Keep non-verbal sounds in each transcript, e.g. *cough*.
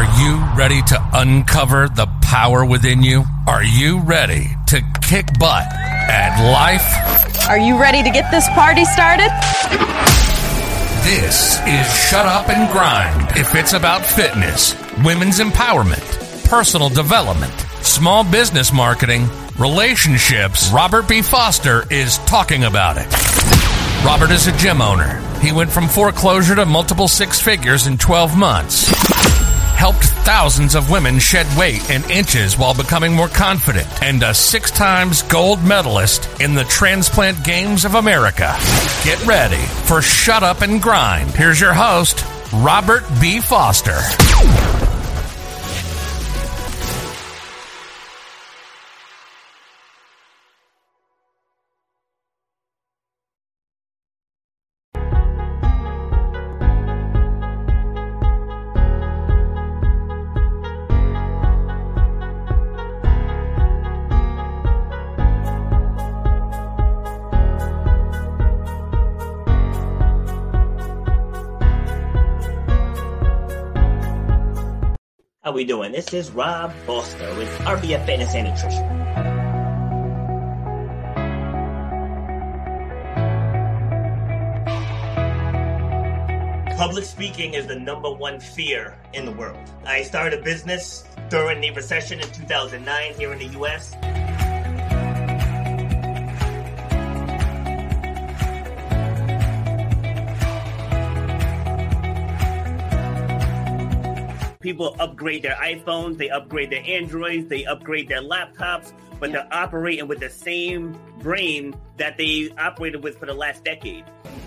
Are you ready to uncover the power within you? Are you ready to kick butt at life? Are you ready to get this party started? This is Shut Up and Grind. If it's about fitness, women's empowerment, personal development, small business marketing, relationships, Robert B. Foster is talking about it. Robert is a gym owner. He went from foreclosure to multiple six figures in 12 months. Helped thousands of women shed weight and inches while becoming more confident, and a six times gold medalist in the Transplant Games of America. Get ready for Shut Up and Grind. Here's your host, Robert B. Foster. We doing? This is Rob Foster with RBF Fitness and Nutrition. Public speaking is the number one fear in the world. I started a business during the recession in 2009 here in the US. People upgrade their iPhones, they upgrade their Androids, they upgrade their laptops, but they're operating with the same brain that they operated with for the last decade.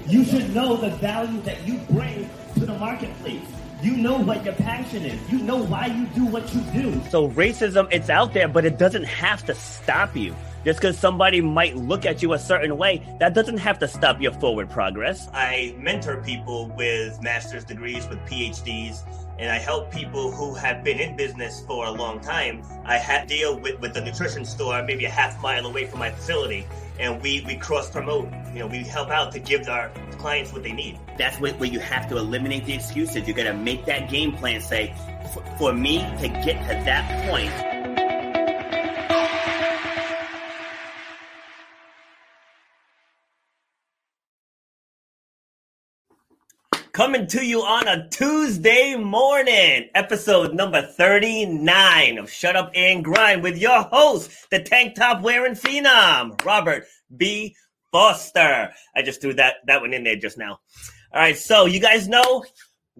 You should know the value that you bring to the marketplace. You know what your passion is. You know why you do what you do. So racism, it's out there, but it doesn't have to stop you. Just because somebody might look at you a certain way, that doesn't have to stop your forward progress. I mentor people with master's degrees, with PhDs, and I help people who have been in business for a long time. I ha- deal with, with the nutrition store maybe a half mile away from my facility, and we, we cross promote. You know, we help out to give our clients what they need. That's where, where you have to eliminate the excuses. You got to make that game plan say, for, for me to get to that point, coming to you on a Tuesday morning, episode number 39 of Shut Up and Grind with your host, the tank top wearing phenom, Robert B. Foster. I just threw that, that one in there just now. All right, so you guys know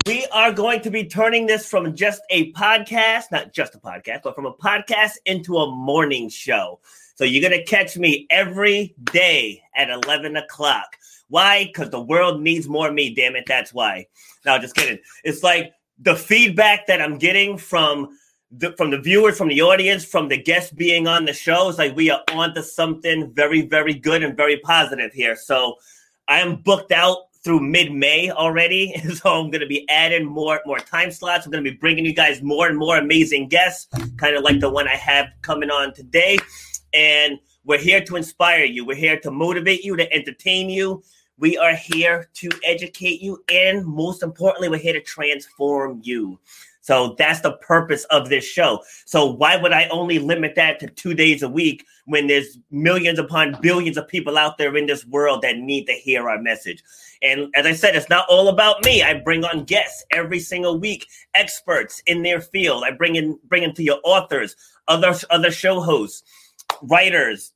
we are going to be turning this from just a podcast, not just a podcast, but from a podcast into a morning show. So you're going to catch me every day at 11 o'clock. Why? Because the world needs more me, damn it. That's why. No, just kidding. It's like the feedback that I'm getting from the, from the viewers, from the audience, from the guests being on the show. It's like we are onto something very, very good and very positive here. So I am booked out through mid-May already, *laughs* so I'm going to be adding more more time slots. I'm going to be bringing you guys more and more amazing guests, kind of like the one I have coming on today. And we're here to inspire you. We're here to motivate you, to entertain you. We are here to educate you, and most importantly, we're here to transform you. So that's the purpose of this show. So why would I only limit that to two days a week when there's millions upon billions of people out there in this world that need to hear our message? And as I said, it's not all about me. I bring on guests every single week, experts in their field. I bring in bring in to your authors, other other show hosts, writers,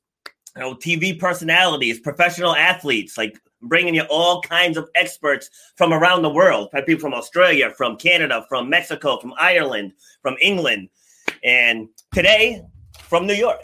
you know, TV personalities, professional athletes, like bringing you all kinds of experts from around the world, people from Australia, from Canada, from Mexico, from Ireland, from England, and today from New York.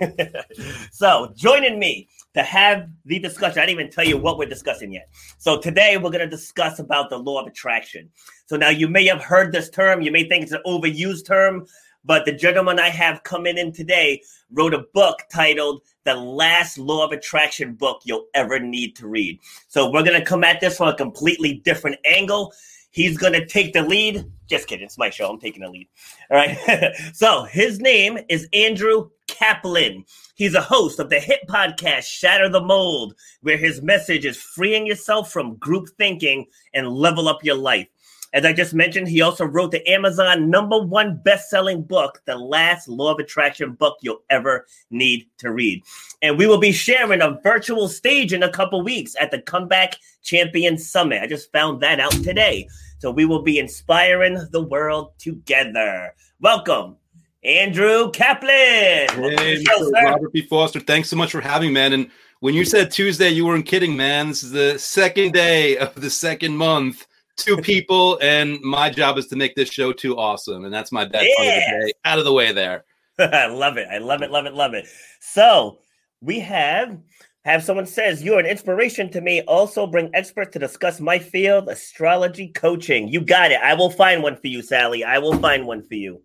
*laughs* so joining me to have the discussion. I didn't even tell you what we're discussing yet. So today we're going to discuss about the law of attraction. So now you may have heard this term. You may think it's an overused term, but the gentleman I have coming in today wrote a book titled The Last Law of Attraction Book You'll Ever Need to Read. So we're going to come at this from a completely different angle. He's going to take the lead. Just kidding. It's my show. I'm taking the lead. All right. *laughs* so his name is Andrew Kaplan. He's a host of the hit podcast Shatter the Mold, where his message is freeing yourself from group thinking and level up your life. As I just mentioned, he also wrote the Amazon number one best-selling book, The Last Law of Attraction book you'll ever need to read. And we will be sharing a virtual stage in a couple weeks at the Comeback Champion Summit. I just found that out today. So we will be inspiring the world together. Welcome, Andrew Kaplan. Hey, show, Robert B. Foster. Thanks so much for having me, man. And when you said Tuesday, you weren't kidding, man. This is the second day of the second month. Two people, and my job is to make this show too awesome. And that's my best yeah. part of the day. Out of the way there. I *laughs* love it. I love it, love it, love it. So we have have someone says you're an inspiration to me. Also bring experts to discuss my field, astrology coaching. You got it. I will find one for you, Sally. I will find one for you.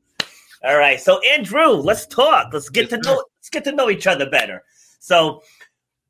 All right. So Andrew, let's talk. Let's get to know let's get to know each other better. So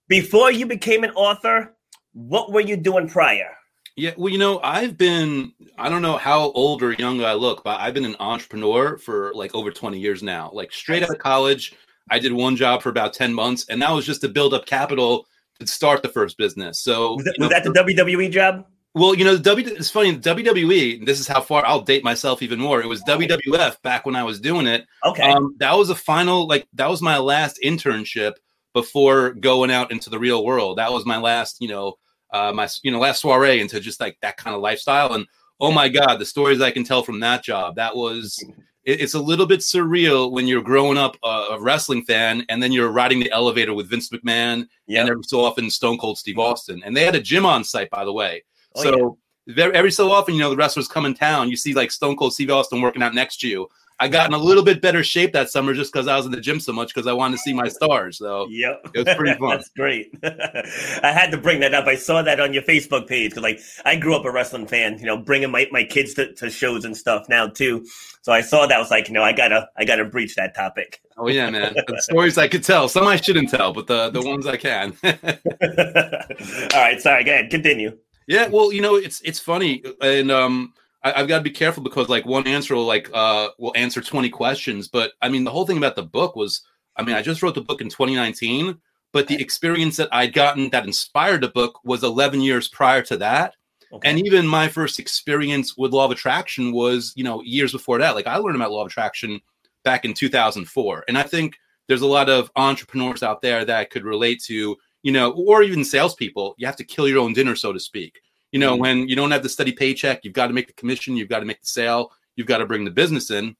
before you became an author, what were you doing prior? Yeah, well, you know, I've been I don't know how old or young I look, but I've been an entrepreneur for like over 20 years now. Like straight out of college, I did one job for about 10 months, and that was just to build up capital to start the first business. So was that, was know, that the WWE job? Well, you know, the W. It's funny. The WWE. This is how far I'll date myself even more. It was WWF back when I was doing it. Okay. Um, that was a final. Like that was my last internship before going out into the real world. That was my last. You know, uh, my you know last soiree into just like that kind of lifestyle. And oh my god, the stories I can tell from that job. That was. *laughs* It, it's a little bit surreal when you're growing up a, a, wrestling fan and then you're riding the elevator with Vince McMahon yep. and every so often Stone Cold Steve Austin. And they had a gym on site, by the way. Oh, so yeah. very, every so often, you know, the wrestlers come in town. You see like Stone Cold Steve Austin working out next to you. I got in a little bit better shape that summer just because I was in the gym so much because I wanted to see my stars. So yep. it was pretty *laughs* fun. That's great. *laughs* I had to bring that up. I saw that on your Facebook page because like I grew up a wrestling fan, you know, bringing my, my kids to, to shows and stuff now too. So I saw that I was like, you know, I gotta I gotta breach that topic. Oh yeah, man. The stories I could tell. Some I shouldn't tell, but the the ones I can. *laughs* All right, sorry, go ahead, continue. Yeah, well, you know, it's it's funny, and um, I, have got to be careful because like one answer will like uh will answer twenty questions. But I mean, the whole thing about the book was, I mean, I just wrote the book in 2019, but the experience that I'd gotten that inspired the book was 11 years prior to that. Okay. And even my first experience with law of attraction was, you know, years before that. Like I learned about law of attraction back in 2004, and I think there's a lot of entrepreneurs out there that could relate to you know, or even salespeople, you have to kill your own dinner, so to speak. You know, mm-hmm. when you don't have the steady paycheck, you've got to make the commission, you've got to make the sale, you've got to bring the business in.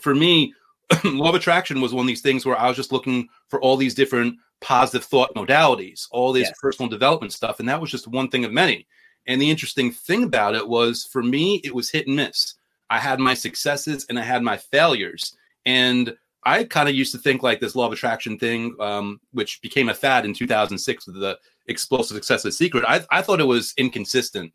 For me, *clears throat* law of attraction was one of these things where I was just looking for all these different positive thought modalities, all this yes. personal development stuff. And that was just one thing of many. And the interesting thing about it was for me, it was hit and miss. I had my successes and I had my failures. And I kind of used to think like this law of attraction thing, um, which became a fad in 2006 with the explosive success of secret. I, I thought it was inconsistent.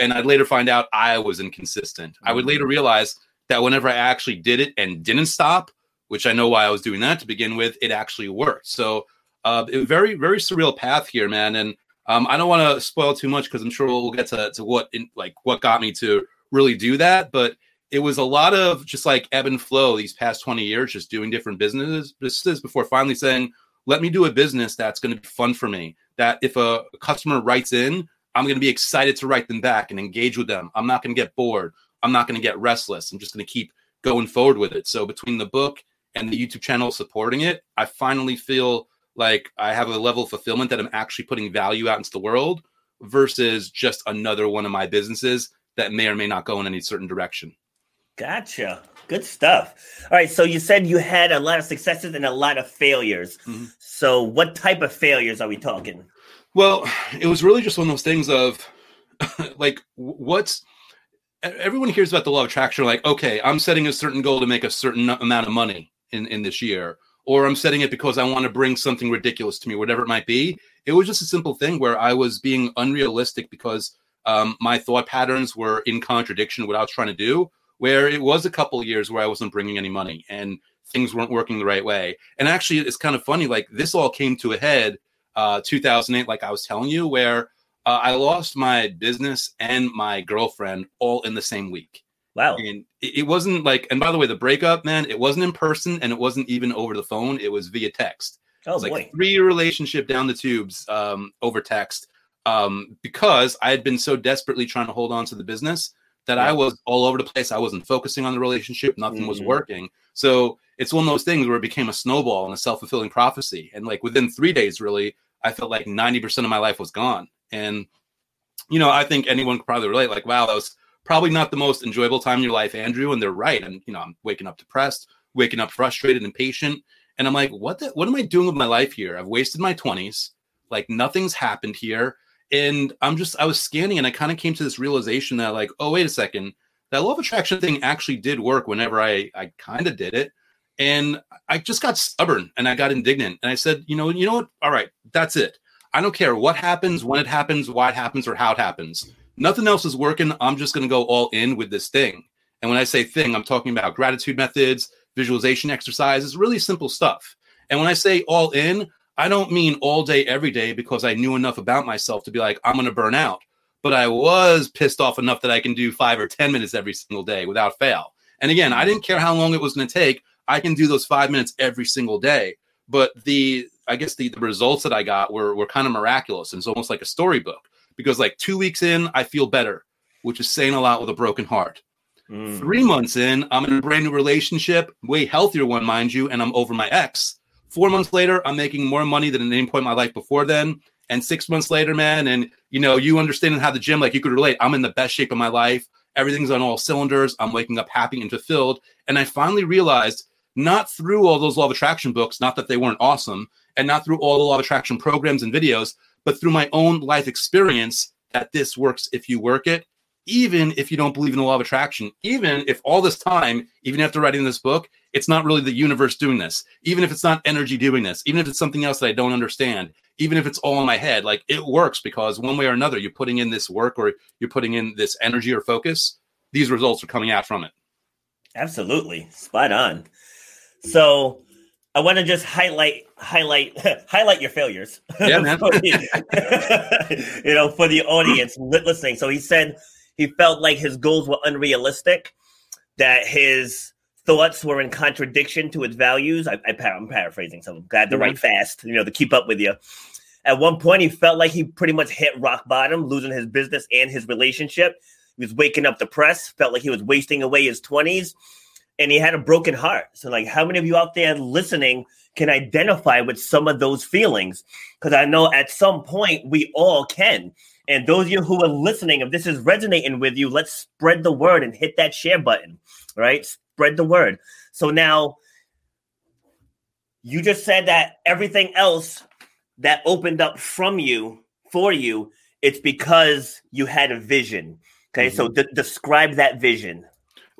And I'd later find out I was inconsistent. I would later realize that whenever I actually did it and didn't stop, which I know why I was doing that to begin with, it actually worked. So, uh, it, very, very surreal path here, man. And um, I don't want to spoil too much because I'm sure we'll get to, to what in, like what got me to really do that. But it was a lot of just like ebb and flow these past 20 years, just doing different businesses, businesses before finally saying, let me do a business that's going to be fun for me. That if a customer writes in, I'm going to be excited to write them back and engage with them. I'm not going to get bored. I'm not going to get restless. I'm just going to keep going forward with it. So between the book and the YouTube channel supporting it, I finally feel like I have a level of fulfillment that I'm actually putting value out into the world versus just another one of my businesses that may or may not go in any certain direction. Gotcha. Good stuff. All right. So you said you had a lot of successes and a lot of failures. Mm-hmm. So what type of failures are we talking? Well, it was really just one of those things of *laughs* like, what's everyone hears about the law of attraction, like, okay, I'm setting a certain goal to make a certain amount of money in, in this year, or I'm setting it because I want to bring something ridiculous to me, whatever it might be. It was just a simple thing where I was being unrealistic because um, my thought patterns were in contradiction with what I was trying to do where it was a couple years where I wasn't bringing any money and things weren't working the right way. And actually, it's kind of funny. Like this all came to a head, uh, 2008, like I was telling you, where uh, I lost my business and my girlfriend all in the same week. Wow. And it, it wasn't like, and by the way, the breakup, man, it wasn't in person and it wasn't even over the phone. It was via text. Oh, it was boy. like three relationship down the tubes um, over text um, because I had been so desperately trying to hold on to the business that Yeah. I was all over the place. I wasn't focusing on the relationship. Nothing was Mhm. working. So it's one of those things where it became a snowball and a self fulfilling prophecy. And like within three days, really, I felt like 90% of my life was gone. And, you know, I think anyone could probably relate like, wow, that was probably not the most enjoyable time in your life, Andrew. And they're right. And, you know, I'm waking up depressed, waking up frustrated, impatient. And I'm like, what the, what am I doing with my life here? I've wasted my 20s. Like nothing's happened here. And I'm just, I was scanning and I kind of came to this realization that, like, oh, wait a second, that law of attraction thing actually did work whenever I, I kind of did it. And I just got stubborn and I got indignant. And I said, you know, you know what? All right, that's it. I don't care what happens, when it happens, why it happens, or how it happens. Nothing else is working. I'm just going to go all in with this thing. And when I say thing, I'm talking about gratitude methods, visualization exercises, really simple stuff. And when I say all in, I don't mean all day, every day, because I knew enough about myself to be like, I'm going to burn out. But I was pissed off enough that I can do five or 10 minutes every single day without fail. And again, I didn't care how long it was going to take. I can do those five minutes every single day. But the, I guess the, the results that I got were, were kind of miraculous. And it's almost like a storybook because like two weeks in, I feel better, which is saying a lot with a broken heart. Mm. Three months in, I'm in a brand new relationship, way healthier one, mind you, and I'm over my ex. Four months later, I'm making more money than at any point in my life before then. And six months later, man, and you know, you understanding how the gym, like you could relate, I'm in the best shape of my life. Everything's on all cylinders. I'm waking up happy and fulfilled. And I finally realized, not through all those law of attraction books, not that they weren't awesome, and not through all the law of attraction programs and videos, but through my own life experience, that this works if you work it even if you don't believe in the law of attraction, even if all this time, even after writing this book, it's not really the universe doing this, even if it's not energy doing this, even if it's something else that I don't understand, even if it's all in my head, like it works because one way or another, you're putting in this work or you're putting in this energy or focus, these results are coming out from it. Absolutely, spot on. So, I want to just highlight, highlight, *laughs* highlight your failures. Yeah, *laughs* man. The- *laughs* you know, for the audience listening. So he said he felt like his goals were unrealistic, that his thoughts were in contradiction to his values. I, I, I'm paraphrasing, so I'm glad to write mm-hmm. fast, you know, to keep up with you. At one point, he felt like he pretty much hit rock bottom, losing his business and his relationship. He was waking up depressed, felt like he was wasting away his 20s, and he had a broken heart. So, like, how many of you out there listening can identify with some of those feelings? Because I know at some point we all can. And those of you who are listening, if this is resonating with you, let's spread the word and hit that share button, right? Spread the word. So now you just said that everything else that opened up from you for you, it's because you had a vision. Okay, so mm-hmm. de- describe that vision.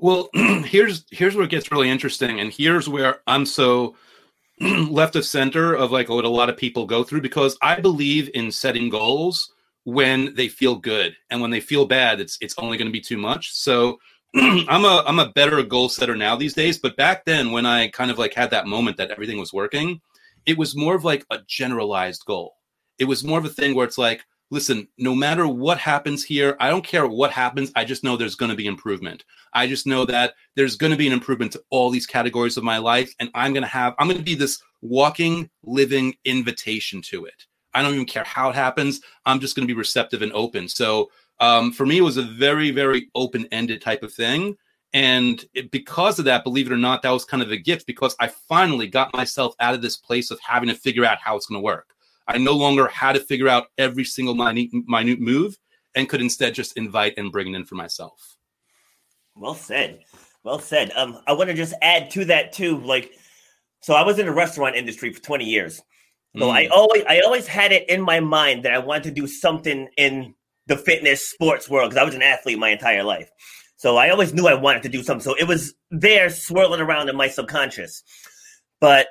Well, *clears throat* here's here's where it gets really interesting, and here's where I'm so *clears throat* left of center of like what a lot of people go through because I believe in setting goals when they feel good, and when they feel bad, it's it's only going to be too much. So *clears throat* I'm a I'm a better goal setter now these days, but back then when I kind of like had that moment that everything was working, it was more of like a generalized goal. It was more of a thing where it's like, listen, no matter what happens here, I don't care what happens. I just know there's going to be improvement. I just know that there's going to be an improvement to all these categories of my life. And I'm going to have, I'm going to be this walking, living invitation to it. I don't even care how it happens. I'm just going to be receptive and open. So um, for me, it was a very, very open ended type of thing. And it, because of that, believe it or not, that was kind of a gift because I finally got myself out of this place of having to figure out how it's going to work. I no longer had to figure out every single minute, minute move and could instead just invite and bring it in for myself. Well said. Well said. Um, I want to just add to that too. Like, so I was in the restaurant industry for 20 years. So I always, I always had it in my mind that I wanted to do something in the fitness sports world because I was an athlete my entire life. So I always knew I wanted to do something. So it was there swirling around in my subconscious. But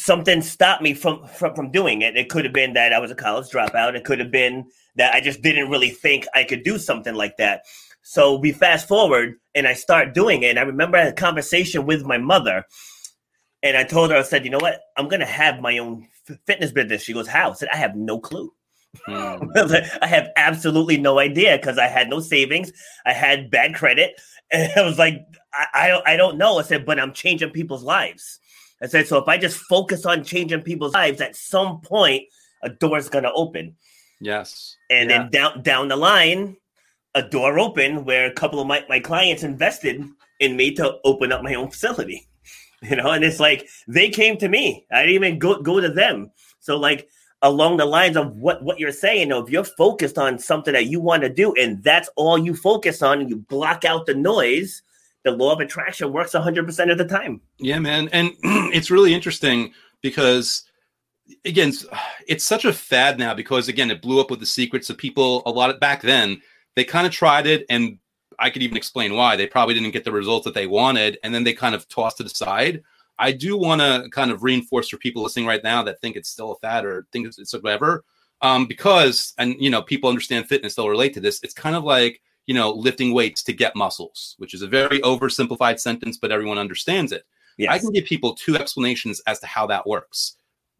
something stopped me from, from from doing it. It could have been that I was a college dropout. It could have been that I just didn't really think I could do something like that. So we fast forward and I start doing it. And I remember I had a conversation with my mother and I told her, I said, you know what? I'm going to have my own f- fitness business. She goes, how? I said, I have no clue. Mm. *laughs* I was like, I have absolutely no idea because I had no savings. I had bad credit. *laughs* And I was like, I, I, I don't know. I said, but I'm changing people's lives. I said, so if I just focus on changing people's lives, at some point, a door is going to open. Yes. And Yeah. then down down the line, a door open where a couple of my, my clients invested in me to open up my own facility. *laughs* You know, and it's like they came to me. I didn't even go go to them. So like along the lines of what what you're saying, you know, if you're focused on something that you want to do and that's all you focus on and you block out the noise, the law of attraction works 100% of the time. Yeah, man. And *clears throat* it's really interesting because again, it's such a fad now because again, it blew up with the secrets of people a lot of back then. They kind of tried it and I could even explain why they probably didn't get the results that they wanted, and then they kind of tossed it aside. I do want to kind of reinforce for people listening right now that think it's still a fad or think it's, it's whatever, um, because and you know people understand fitness, they'll relate to this. It's kind of like you know lifting weights to get muscles, which is a very oversimplified sentence, but everyone understands it. Yes. I can give people two explanations as to how that works.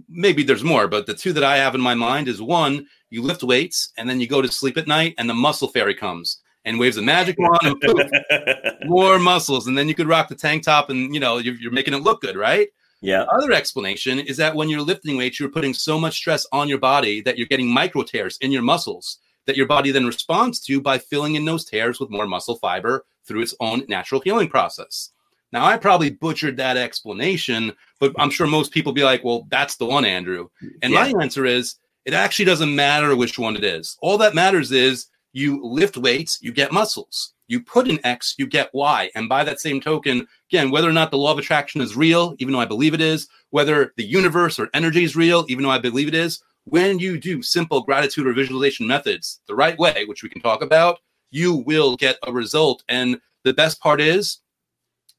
Maybe there's more, but the two that I have in my mind is one, you lift weights and then you go to sleep at night and the muscle fairy comes and waves a magic wand and poof, *laughs* more muscles. And then you could rock the tank top and, you know, you're, you're making it look good, right? Yeah. The other explanation is that when you're lifting weights, you're putting so much stress on your body that you're getting micro tears in your muscles that your body then responds to by filling in those tears with more muscle fiber through its own natural healing process. Now, I probably butchered that explanation, but I'm sure most people be like, well, that's the one, Andrew. And yeah. my answer is it actually doesn't matter which one it is. All that matters is you lift weights, you get muscles. You put in X, you get Y. And by that same token, again, whether or not the law of attraction is real, even though I believe it is, whether the universe or energy is real, even though I believe it is, when you do simple gratitude or visualization methods the right way, which we can talk about, you will get a result. And the best part is,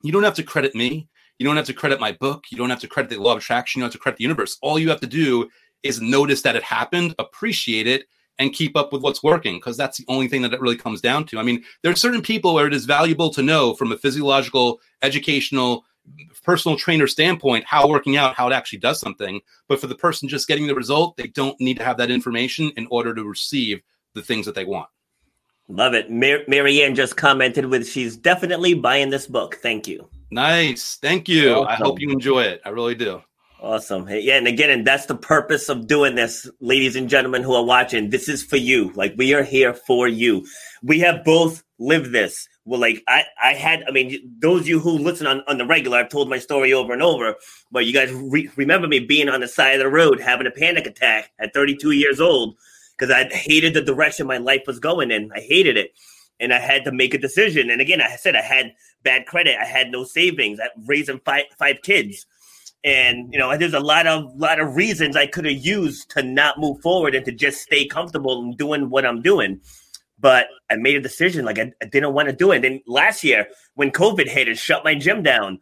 you don't have to credit me. You don't have to credit my book. You don't have to credit the law of attraction. You don't have to credit the universe. All you have to do is notice that it happened, appreciate it, and keep up with what's working because that's the only thing that it really comes down to. I mean, there are certain people where it is valuable to know from a physiological, educational, personal trainer standpoint how working out how it actually does something but for the person just getting the result they don't need to have that information in order to receive the things that they want love it Mar- marianne just commented with she's definitely buying this book thank you nice thank you awesome. i hope you enjoy it i really do Awesome. Yeah, and again, and that's the purpose of doing this, ladies and gentlemen who are watching. This is for you. Like we are here for you. We have both lived this. Well, like I, I had. I mean, those of you who listen on, on the regular, I've told my story over and over. But you guys re- remember me being on the side of the road having a panic attack at 32 years old because I hated the direction my life was going in. I hated it, and I had to make a decision. And again, I said I had bad credit. I had no savings. I raising five five kids and you know there's a lot of lot of reasons i could have used to not move forward and to just stay comfortable and doing what i'm doing but i made a decision like i, I didn't want to do it and then last year when covid hit and shut my gym down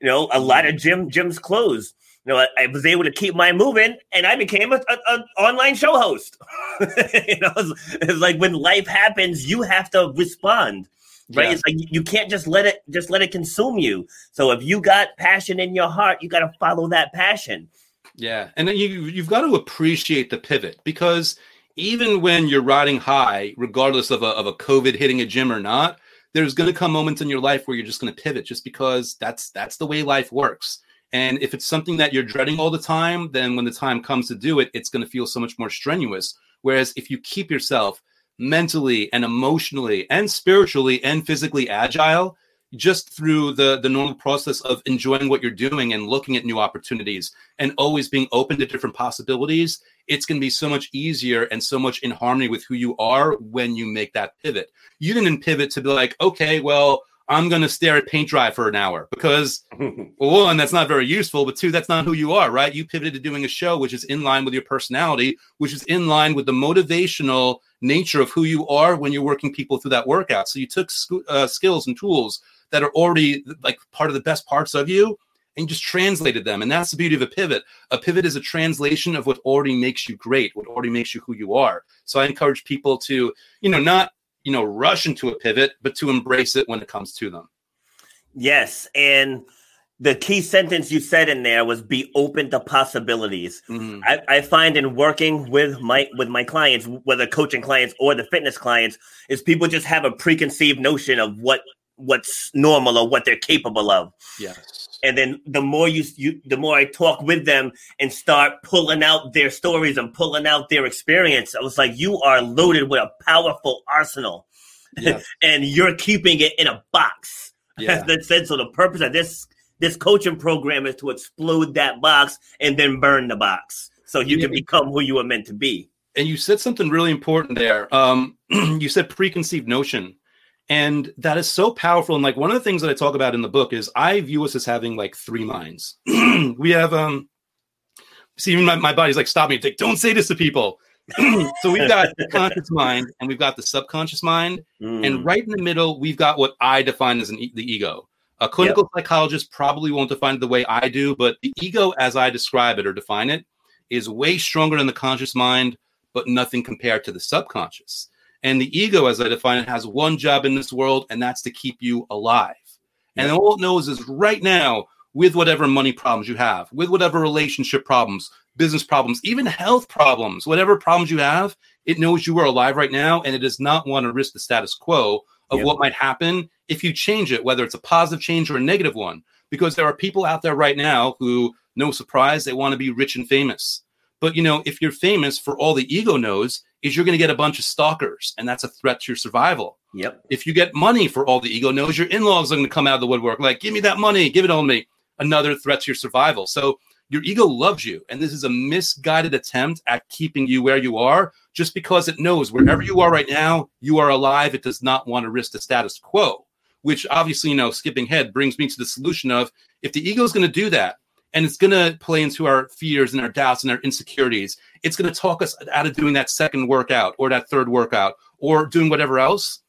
you know a lot of gym gyms closed you know, I, I, was able to keep my moving, and I became a, an online show host. *laughs* you know, it's, it's, like when life happens, you have to respond right? Yeah. It's like you can't just let it just let it consume you. So if you got passion in your heart, you got to follow that passion. Yeah, and then you you've got to appreciate the pivot because even when you're riding high, regardless of a of a COVID hitting a gym or not, there's going to come moments in your life where you're just going to pivot, just because that's that's the way life works. And if it's something that you're dreading all the time, then when the time comes to do it, it's going to feel so much more strenuous. Whereas if you keep yourself mentally and emotionally and spiritually and physically agile just through the the normal process of enjoying what you're doing and looking at new opportunities and always being open to different possibilities it's going to be so much easier and so much in harmony with who you are when you make that pivot you didn't pivot to be like okay well I'm going to stare at paint dry for an hour because, *laughs* well, one, that's not very useful, but two, that's not who you are, right? You pivoted to doing a show which is in line with your personality, which is in line with the motivational nature of who you are when you're working people through that workout. So you took uh, skills and tools that are already like part of the best parts of you and you just translated them. And that's the beauty of a pivot. A pivot is a translation of what already makes you great, what already makes you who you are. So I encourage people to, you know, not you know rush into a pivot but to embrace it when it comes to them yes and the key sentence you said in there was be open to possibilities mm-hmm. I, I, find in working with my with my clients whether coaching clients or the fitness clients is people just have a preconceived notion of what what's normal or what they're capable of yes and then the more you, you the more i talk with them and start pulling out their stories and pulling out their experience i was like you are loaded with a powerful arsenal Yes. *laughs* and you're keeping it in a box. *laughs* Yeah. that said, so the purpose of this this coaching program is to explode that box and then burn the box so you can become who you were meant to be. and you said something really important there. Um, *clears throat* you said preconceived notion, and that is so powerful. And like one of the things that I talk about in the book is I view us as having like three minds. *clears throat* we have um, see, even my, my body's like, stop me, like, don't say this to people. *clears throat* so we've got the conscious mind and we've got the subconscious mind, Mm. and right in the middle we've got what I define as an e- the ego. A clinical psychologist probably won't define it the way I do, but the ego, as I describe it or define it, is way stronger than the conscious mind, but nothing compared to the subconscious. And the ego, as I define it, has one job in this world, and that's to keep you alive. And all it knows is right now, with whatever money problems you have, with whatever relationship problems, business problems, even health problems, whatever problems you have, it knows you are alive right now, and it does not want to risk the status quo of Yep. what might happen if you change it, whether it's a positive change or a negative one. Because there are people out there right now who, no surprise, they want to be rich and famous. But you know, if you're famous, for all the ego knows, is you're going to get a bunch of stalkers, and that's a threat to your survival. Yep. If you get money for all the ego knows, your in-laws are going to come out of the woodwork, like, give me that money, give it on me. Another threat to your survival. So your ego loves you, and this is a misguided attempt at keeping you where you are, just because it knows wherever you are right now, you are alive. It does not want to risk the status quo, which obviously, you know, skipping head brings me to the solution of if the ego is going to do that, and it's going to play into our fears and our doubts and our insecurities. It's going to talk us out of doing that second workout or that third workout or doing whatever else.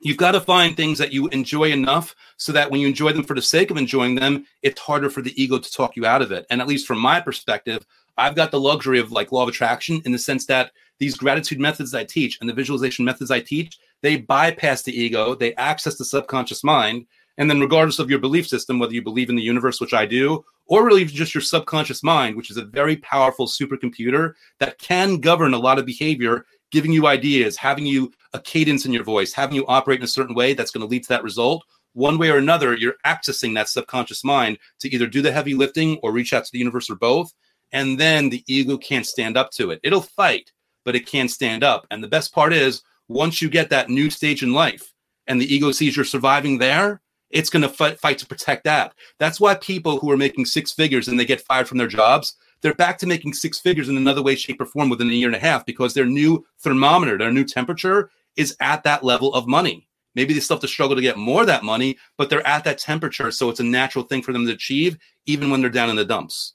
You've got to find things that you enjoy enough so that when you enjoy them for the sake of enjoying them, it's harder for the ego to talk you out of it. And at least from my perspective, I've got the luxury of like law of attraction in the sense that these gratitude methods I teach and the visualization methods I teach, they bypass the ego, they access the subconscious mind. And then, regardless of your belief system, whether you believe in the universe, which I do, or really just your subconscious mind, which is a very powerful supercomputer that can govern a lot of behavior, giving you ideas, having you a cadence in your voice, having you operate in a certain way that's going to lead to that result. One way or another, you're accessing that subconscious mind to either do the heavy lifting or reach out to the universe or both. And then the ego can't stand up to it. It'll fight, but it can't stand up. And the best part is, once you get that new stage in life and the ego sees you're surviving there, it's going to fight, fight to protect that. That's why people who are making six figures and they get fired from their jobs, they're back to making six figures in another way, shape, or form within a year and a half because their new thermometer, their new temperature is at that level of money. Maybe they still have to struggle to get more of that money, but they're at that temperature. So it's a natural thing for them to achieve, even when they're down in the dumps.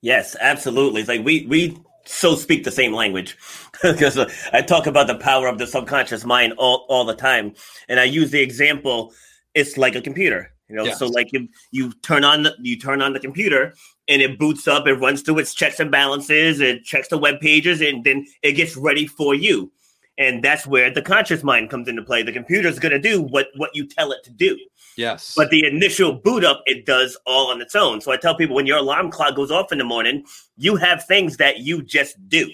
Yes, absolutely. It's like we we so speak the same language *laughs* because I talk about the power of the subconscious mind all, all the time, and I use the example. It's like a computer, you know. So like you you turn on the you turn on the computer and it boots up, it runs through its checks and balances, it checks the web pages, and then it gets ready for you. And that's where the conscious mind comes into play. The computer's going to do what what you tell it to do. Yes. But the initial boot up, it does all on its own. So I tell people when your alarm clock goes off in the morning, you have things that you just do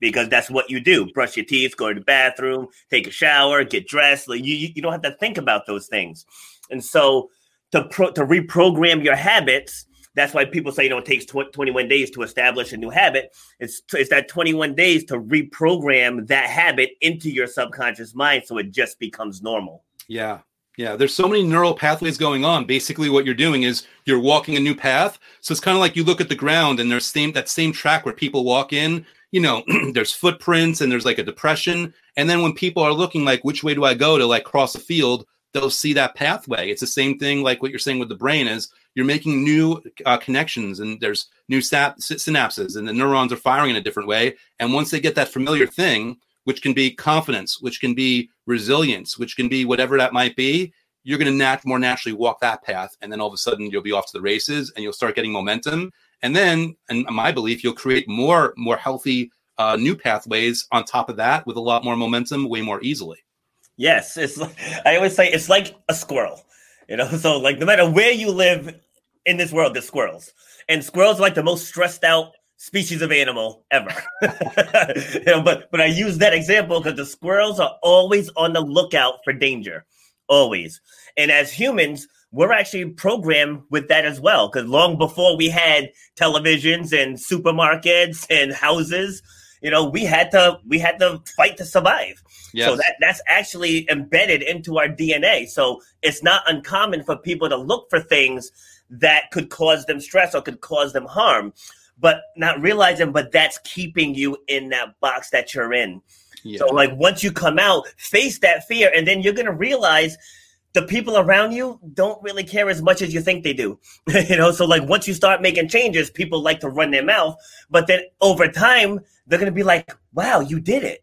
because that's what you do. Brush your teeth, go to the bathroom, take a shower, get dressed. Like you, you don't have to think about those things. And so to pro, to reprogram your habits, that's why people say you know it takes tw- 21 days to establish a new habit. It's it's that 21 days to reprogram that habit into your subconscious mind so it just becomes normal. Yeah. Yeah. There's so many neural pathways going on. Basically, what you're doing is you're walking a new path. So it's kind of like you look at the ground and there's same that same track where people walk in, you know, *clears throat* there's footprints and there's like a depression. And then when people are looking like which way do I go to like cross a field, they'll see that pathway. It's the same thing like what you're saying with the brain is you're making new uh, connections and there's new sap- synapses and the neurons are firing in a different way. And once they get that familiar thing, which can be confidence, which can be resilience, which can be whatever that might be, you're going to nat- more naturally walk that path. And then all of a sudden you'll be off to the races and you'll start getting momentum. And then, in my belief, you'll create more, more healthy uh, new pathways on top of that with a lot more momentum way more easily. Yes, it's. like- I always say it's like a squirrel. You know, *laughs* so like no matter where you live in this world, there's squirrels, and squirrels are like the most stressed out species of animal ever. *laughs* you know, but but I use that example because the squirrels are always on the lookout for danger, always. And as humans, we're actually programmed with that as well. Because long before we had televisions and supermarkets and houses, you know, we had to we had to fight to survive. Yes. So that that's actually embedded into our DNA. So it's not uncommon for people to look for things that could cause them stress or could cause them harm, but not realizing, but that's keeping you in that box that you're in. Yeah. So like once you come out, face that fear, and then you're gonna realize the people around you don't really care as much as you think they do. *laughs* you know, so like once you start making changes, people like to run their mouth, but then over time they're gonna be like, "Wow, you did it."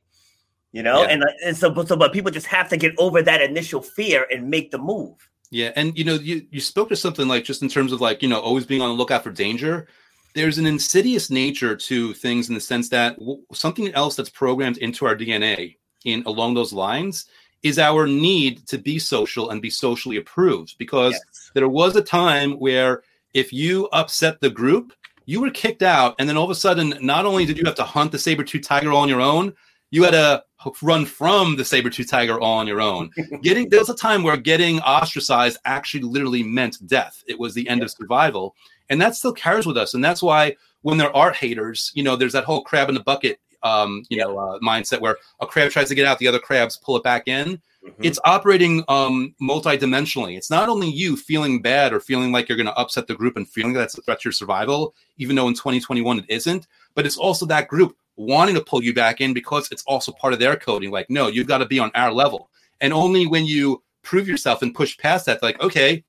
You know, Yeah. and uh, and so but so but people just have to get over that initial fear and make the move. Yeah, and you know, you you spoke to something like just in terms of like you know always being on the lookout for danger. There's an insidious nature to things in the sense that w- something else that's programmed into our DNA in along those lines is our need to be social and be socially approved. Because Yes. there was a time where if you upset the group, you were kicked out, and then all of a sudden, not only did you have to hunt the saber tooth tiger all on your own, you had to run from the saber tooth tiger all on your own. *laughs* Getting there was a time where getting ostracized actually literally meant death. It was the end of survival. And that still carries with us. And that's why when there are haters you know there's that whole crab in the bucket um you know uh, mindset where a crab tries to get out the other crabs pull it back in. Mhm. it's operating um multi-dimensionally. It's not only you feeling bad or feeling like you're going to upset the group and feeling that's a threat to your survival even though in 2021 it isn't but it's also that group wanting to pull you back in because it's also part of their coding. Like no you've got to be on our level. And only when you prove yourself and push past that like okay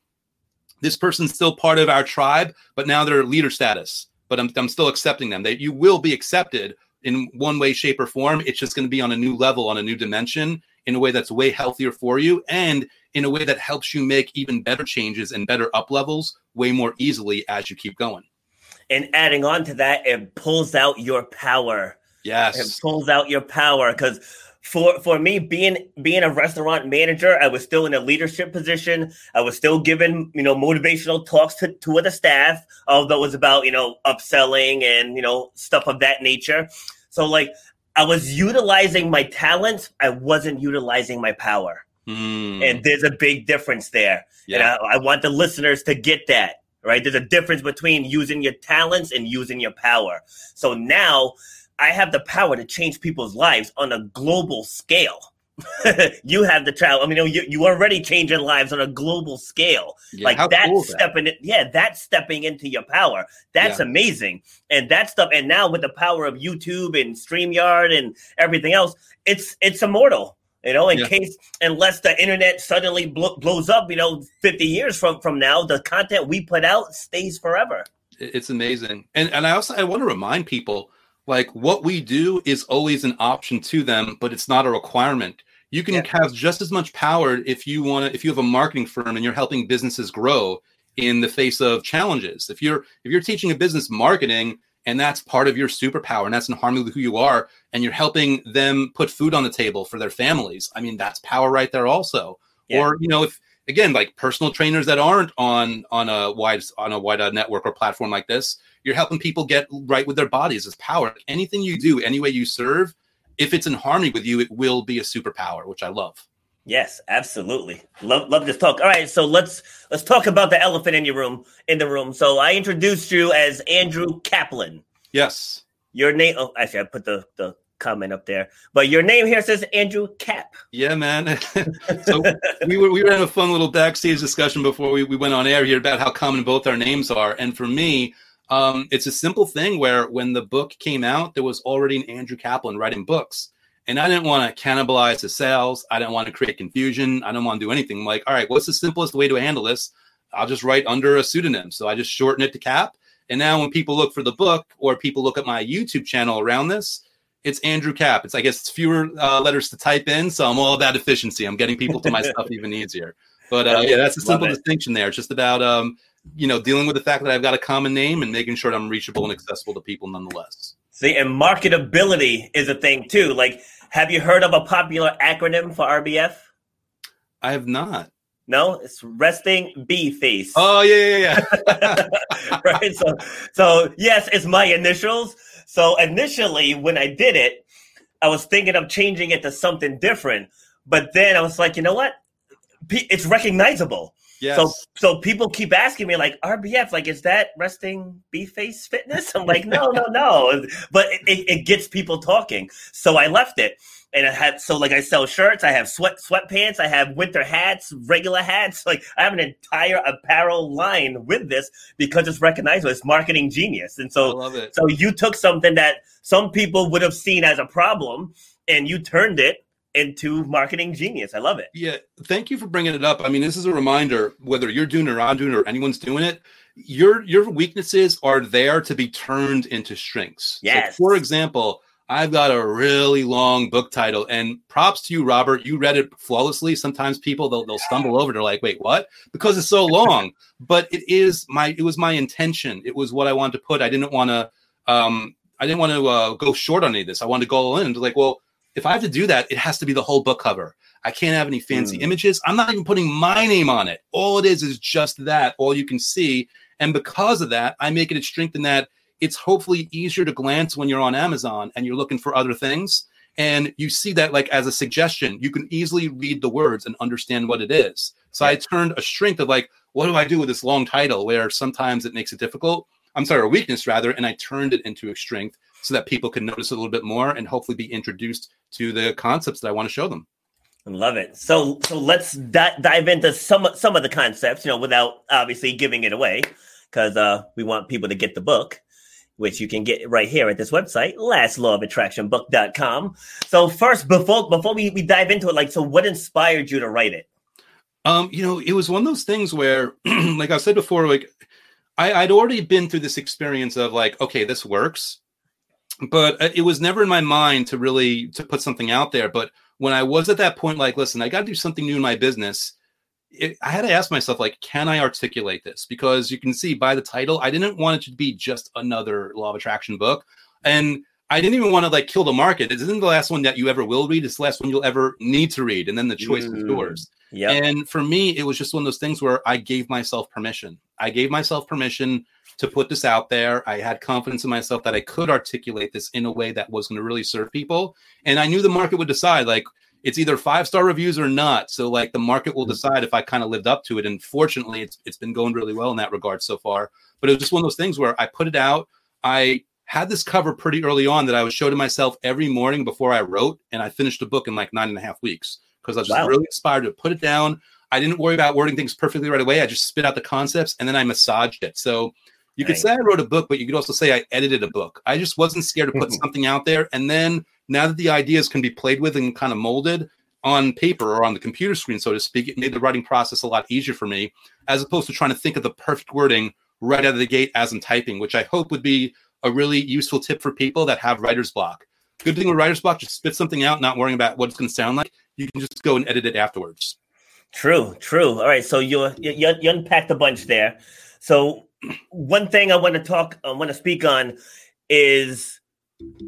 this person's still part of our tribe but now they're leader status but i'm, I'm still accepting them. That you will be accepted in one way shape or form it's just going to be on a new level on a new dimension in a way that's way healthier for you and in a way that helps you make even better changes and better up levels way more easily as you keep going And adding on to that, it pulls out your power. Yes, it pulls out your power because for for me being being a restaurant manager i was still in a leadership position. I was still giving you know motivational talks to, to the staff although it was about you know upselling and you know stuff of that nature. So like i was utilizing my talents. I wasn't utilizing my power. Mm, and there's a big difference there. Yeah. and I, I want the listeners to get that right? There's a difference between using your talents and using your power. So now i have the power to change people's lives on a global scale *laughs* you have the travel i mean you, you already changing lives on a global scale Yeah, like that's cool is that? stepping yeah that's stepping into your power that's Yeah. amazing and that stuff and now with the power of youtube and streamyard and everything else it's it's immortal you know in Yeah. case unless the internet suddenly blo- blows up you know 50 years from from now the content we put out stays forever it's amazing and and i also i want to remind people like what we do is always an option to them but it's not a requirement you can Yeah. have just as much power if you want to if you have a marketing firm and you're helping businesses grow in the face of challenges if you're if you're teaching a business marketing and that's part of your superpower and that's in harmony with who you are and you're helping them put food on the table for their families i mean that's power right there also Yeah. or you know if again like personal trainers that aren't on on a wide on a wide network or platform like this you're helping people get right with their bodies. As power. Anything you do any way you serve if it's in harmony with you it will be a superpower which i love. Yes absolutely. Love love this talk. All right so let's let's talk about the elephant in your room in the room. So i introduced you as andrew kaplan. Yes. Your name oh actually i put the the comment up there. But your name here says andrew cap yeah man. *laughs* *laughs* So we were we were having a fun little backstage discussion before we, we went on air here about how common both our names are. And for me um, it's a simple thing where when the book came out there was already an andrew kaplan writing books and i didn't want to cannibalize the sales i didn't want to create confusion i didn't want to do anything I'm like all right what's the simplest way to handle this i'll just write under a pseudonym so i just shorten it to cap and now when people look for the book or people look at my youtube channel around this it's Andrew Cap. It's I guess it's fewer uh, letters to type in, so I'm all about efficiency. I'm getting people to my *laughs* stuff even easier. But uh, yeah, that's a simple distinction there. It's just about um, you know dealing with the fact that I've got a common name and making sure I'm reachable and accessible to people nonetheless. see and marketability is a thing too. Like have you heard of a popular acronym for rbf I have not. no? It's resting b face. Oh yeah, yeah, yeah. *laughs* *laughs* right? So so yes it's my initials. So initially when i did it i was thinking of changing it to something different. But then i was like you know what? It's recognizable Yes. So so people keep asking me like RBF, like is that resting beef face fitness? I'm like, no, no, no. But it, it, it gets people talking. So I left it. And I had so like I sell shirts, I have sweat sweatpants, I have winter hats, regular hats. *laughs* Like I have an entire apparel line with this because it's recognizable. It's marketing genius. And so so you took something that some people would have seen as a problem and you turned it into marketing genius. I love it. Yeah, thank you for bringing it up. I mean, this is a reminder whether you're doing it or I'm doing it or anyone's doing it, your your weaknesses are there to be turned into strengths. So Yes. for example, I've got a really long book title, and props to you, Robert. You read it flawlessly. Sometimes people they'll they'll stumble over. They're like, "Wait, what?" Because it's so *laughs* long. but it is my it was my intention. It was what I wanted to put. I didn't want to um I didn't want to uh, go short on any of this. I wanted to go all in. And like, well, if I have to do that, it has to be the whole book cover. I can't have any fancy Mm. images. I'm not even putting my name on it. All it is is just that, all you can see. And because of that, I make it a strength in that it's hopefully easier to glance when you're on Amazon and you're looking for other things. And you see that like as a suggestion, you can easily read the words and understand what it is. So I turned a strength of like, what do I do with this long title where sometimes it makes it difficult? I'm sorry, a weakness rather, and I turned it into a strength so that people can notice a little bit more and hopefully be introduced to the concepts that I want to show them. Love it. So so let's di- dive into some some of the concepts, you know, without obviously giving it away, because uh, we want people to get the book, which you can get right here at this website, lastlawofattractionbook.com. So first, before before we, we dive into it, like, so what inspired you to write it? Um, you know, it was one of those things where, *clears throat* like I said before, like I, I'd already been through this experience of like, okay, this works, but uh, it was never in my mind to really to put something out there. But when I was at that point, like, listen, I got to do something new in my business. It, I had to ask myself, like, can I articulate this? Because you can see by the title, I didn't want it to be just another law of attraction book, and I didn't even want to like kill the market. It isn't the last one that you ever will read. It's the last one you'll ever need to read, and then the choice is Mm. yours. Yeah. And for me, it was just one of those things where I gave myself permission. I gave myself permission to put this out there. I had confidence in myself that I could articulate this in a way that was going to really serve people. And I knew the market would decide like it's either five star reviews or not. So like the market will mm-hmm. decide if I kind of lived up to it. And fortunately, it's it's been going really well in that regard so far. But it was just one of those things where I put it out. I had this cover pretty early on that I would show to myself every morning before I wrote, and I finished the book in like nine and a half weeks because I was just Wow. really inspired to put it down. I didn't worry about wording things perfectly right away. I just spit out the concepts and then I massaged it. So you could Nice. say I wrote a book, but you could also say I edited a book. I just wasn't scared to put *laughs* something out there. And then now that the ideas can be played with and kind of molded on paper or on the computer screen, so to speak, it made the writing process a lot easier for me, as opposed to trying to think of the perfect wording right out of the gate as I'm typing, which I hope would be a really useful tip for people that have writer's block. Good thing with writer's block, just spit something out, not worrying about what it's going to sound like. You can just go and edit it afterwards. True, true. All right, so you you, you unpacked a bunch there. So *clears throat* one thing I want to talk, I want to speak on is,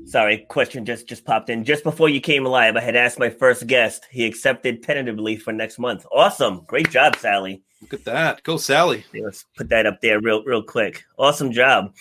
sorry, question just just popped in just before you came live. I had asked my first guest. He accepted tentatively for next month. Awesome, great job, Sally. Look at that. Go, Sally. Let's put that up there real real quick. Awesome job.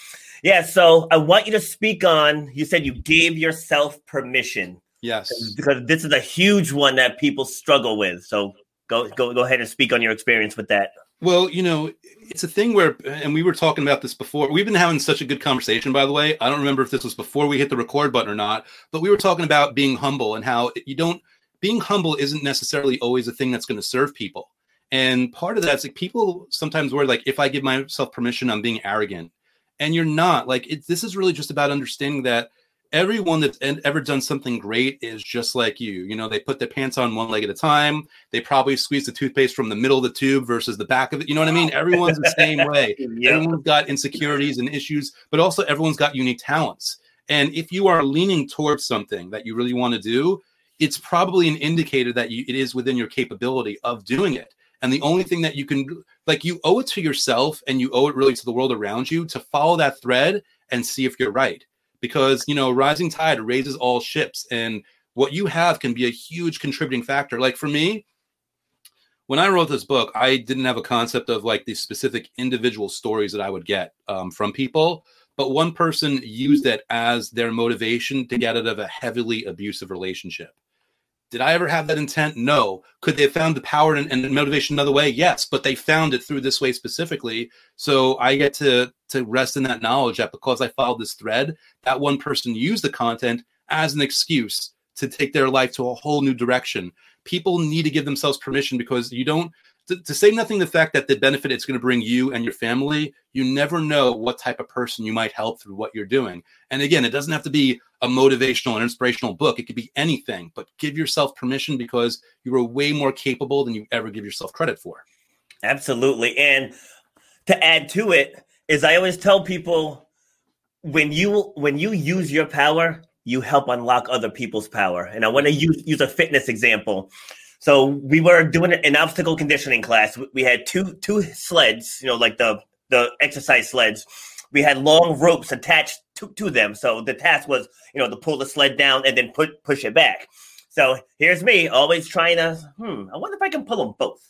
Yeah, so I want you to speak on. You said you gave yourself permission Yes. because this is a huge one that people struggle with. So go go go ahead and speak on your experience with that. Well, you know, it's a thing where, and we were talking about this before. We've been having such a good conversation, by the way. I don't remember if this was before we hit the record button or not, but we were talking about being humble and how you don't, being humble isn't necessarily always a thing that's going to serve people. And part of that's like people sometimes worry, like, if I give myself permission, I'm being arrogant. And you're not. Like, it, this is really just about understanding that everyone that's ever done something great is just like you. You know, they put their pants on one leg at a time. They probably squeeze the toothpaste from the middle of the tube versus the back of it. You know what I mean? Everyone's the same *laughs* way. Yeah. Everyone's got insecurities and issues, but also everyone's got unique talents. And if you are leaning towards something that you really want to do, it's probably an indicator that you, it is within your capability of doing it. And the only thing that you can, like, you owe it to yourself and you owe it really to the world around you to follow that thread and see if you're right. Because, you know, rising tide raises all ships. And what you have can be a huge contributing factor. Like for me, when I wrote this book, I didn't have a concept of like the specific individual stories that I would get um, from people. But one person used it as their motivation to get out of a heavily abusive relationship. Did I ever have that intent? No. Could they have found the power and, and motivation another way? Yes, but they found it through this way specifically. So I get to to rest in that knowledge that because I followed this thread, that one person used the content as an excuse to take their life to a whole new direction. People need to give themselves permission because you don't to, to, say nothing the fact that the benefit it's going to bring you and your family, you never know what type of person you might help through what you're doing. And again, it doesn't have to be a motivational and inspirational book. It could be anything, but give yourself permission because you are way more capable than you ever give yourself credit for. Absolutely. And to add to it is I always tell people when you when you use your power, you help unlock other people's power. And I want to use use a fitness example. So we were doing an obstacle conditioning class. We had two two sleds, you know, like the the exercise sleds. We had long ropes attached to, to them. So the task was, you know, to pull the sled down and then put push it back. So here's me always trying to, hmm, I wonder if I can pull them both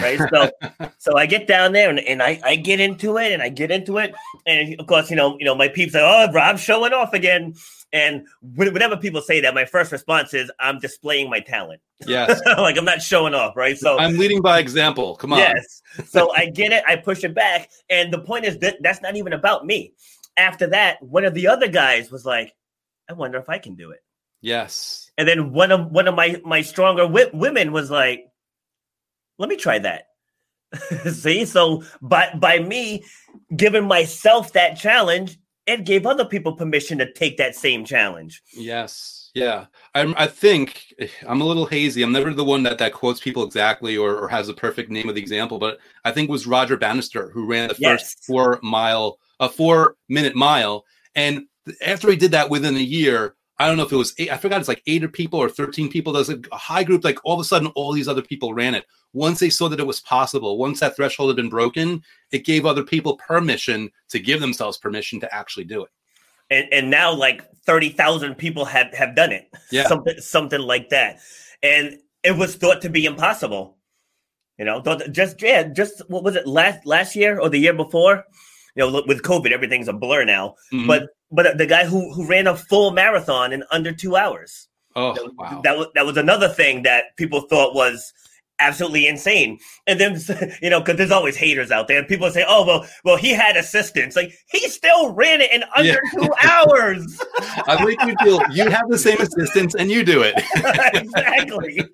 right? So, *laughs* so I get down there and, and I, I get into it and I get into it, and of course, you know, you know, my peeps say, "Oh, Rob's showing off again." And whenever people say that, my first response is, "I'm displaying my talent." Yes, *laughs* like I'm not showing off, right? So I'm leading by example. Come on. Yes. So I get it. I push it back, and the point is that that's not even about me. After that, one of the other guys was like, "I wonder if I can do it." Yes. And then one of one of my my stronger wi- women was like, let me try that. *laughs* See, so by by me giving myself that challenge, it gave other people permission to take that same challenge. Yes, yeah. I'm. I think I'm a little hazy. I'm never the one that that quotes people exactly or, or has the perfect name of the example, but I think it was Roger Bannister who ran the first yes. four mile, a four minute mile, and after he did that within a year, I don't know if it was eight, I forgot it's like eight or people or 13 people. There's a high group, like all of a sudden, all these other people ran it. Once they saw that it was possible, once that threshold had been broken, it gave other people permission to give themselves permission to actually do it. And, and now, like 30,000 people have, have done it. Yeah. *laughs* Something, something like that. And it was thought to be impossible. You know, just, yeah, just what was it last, last year or the year before? You know, with COVID, everything's a blur now. Mm-hmm. But but the guy who who ran a full marathon in under two hours. Oh, wow. That was that was another thing that people thought was absolutely insane. And then *laughs* you know, because there's always haters out there. People say, "Oh, well, well, he had assistance. Like he still ran it in under yeah. *laughs* two hours." I make you feel you have the same assistance and you do it. *laughs* exactly.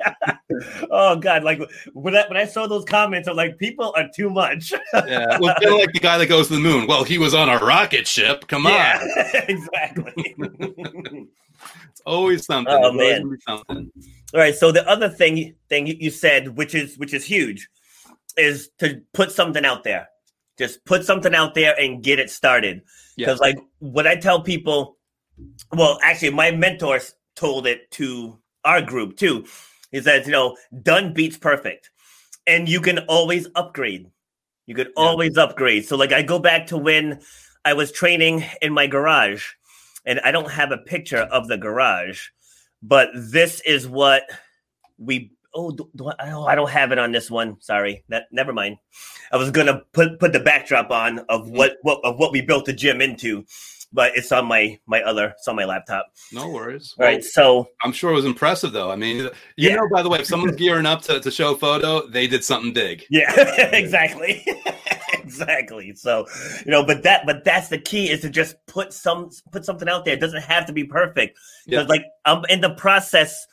oh God! Like when I, when I saw those comments, I'm like, people are too much. yeah, well, kind of like the guy that goes to the moon. Well, he was on a rocket ship. Come yeah, on. exactly. It's always something. Oh man. Something. All right. So the other thing thing you said, which is which is huge, is to put something out there. Just put something out there and get it started. Because yeah. like what I tell people, well, actually, my mentors told it to our group too. He says, you know, done beats perfect, and you can always upgrade. You could yeah. always upgrade. So like I go back to when I was training in my garage, and I don't have a picture of the garage but this is what we oh, do, do I, oh I don't have it on this one. Sorry, that never mind. I was gonna put put the backdrop on of what what of what we built the gym into, but it's on my my other it's on my laptop. No worries. Well, right, so I'm sure it was impressive though. I mean, you yeah. know, by the way, if someone's gearing up to, to show a photo, they did something big. *laughs* Yeah, *laughs* exactly. *laughs* exactly. So, you know, but that but that's the key is to just put some put something out there. It doesn't have to be perfect. Because like I'm in the process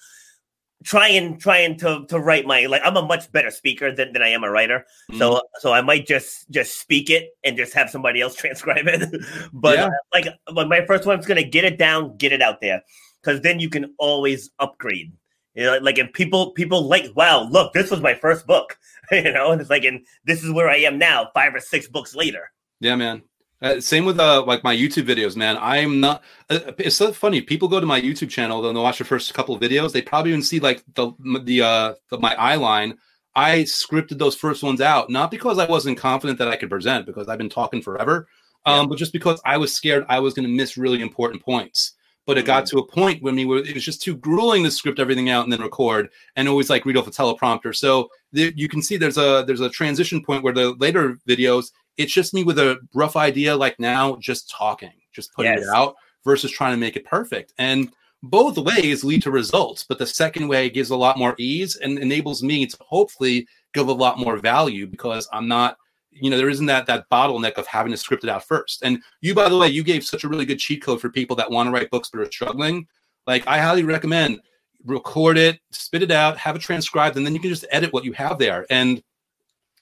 trying trying to to write my like I'm a much better speaker than, than I am a writer. Mm. So so I might just just speak it and just have somebody else *laughs* transcribe it. *laughs* but yeah. uh, like my first one's gonna get it down, get it out there. Cause then you can always upgrade. You know, like and people people like, wow, look, this was my first book. *laughs* you know, and it's like, and this is where I am now, five or six books later. Yeah, man. Uh, same with uh, like my YouTube videos, man. I'm not. Uh, it's so funny. People go to my YouTube channel, and they'll watch the first couple of videos. They probably even see like the the uh the, my eye line. I scripted those first ones out, not because I wasn't confident that I could present, because I've been talking forever, um, yeah. but just because I was scared I was going to miss really important points. But it got mm. to a point when we were it was just too grueling to script everything out and then record, and always like read off a teleprompter. So there, you can see there's a there's a transition point where the later videos it's just me with a rough idea like now just talking just putting yes. it out versus trying to make it perfect and both ways lead to results, but the second way gives a lot more ease and enables me to hopefully give a lot more value because I'm not, you know, there isn't that that bottleneck of having to script it out first. And you, by the way, you gave such a really good cheat code for people that want to write books but are struggling. Like I highly recommend record it, spit it out, have it transcribed, and then you can just edit what you have there. And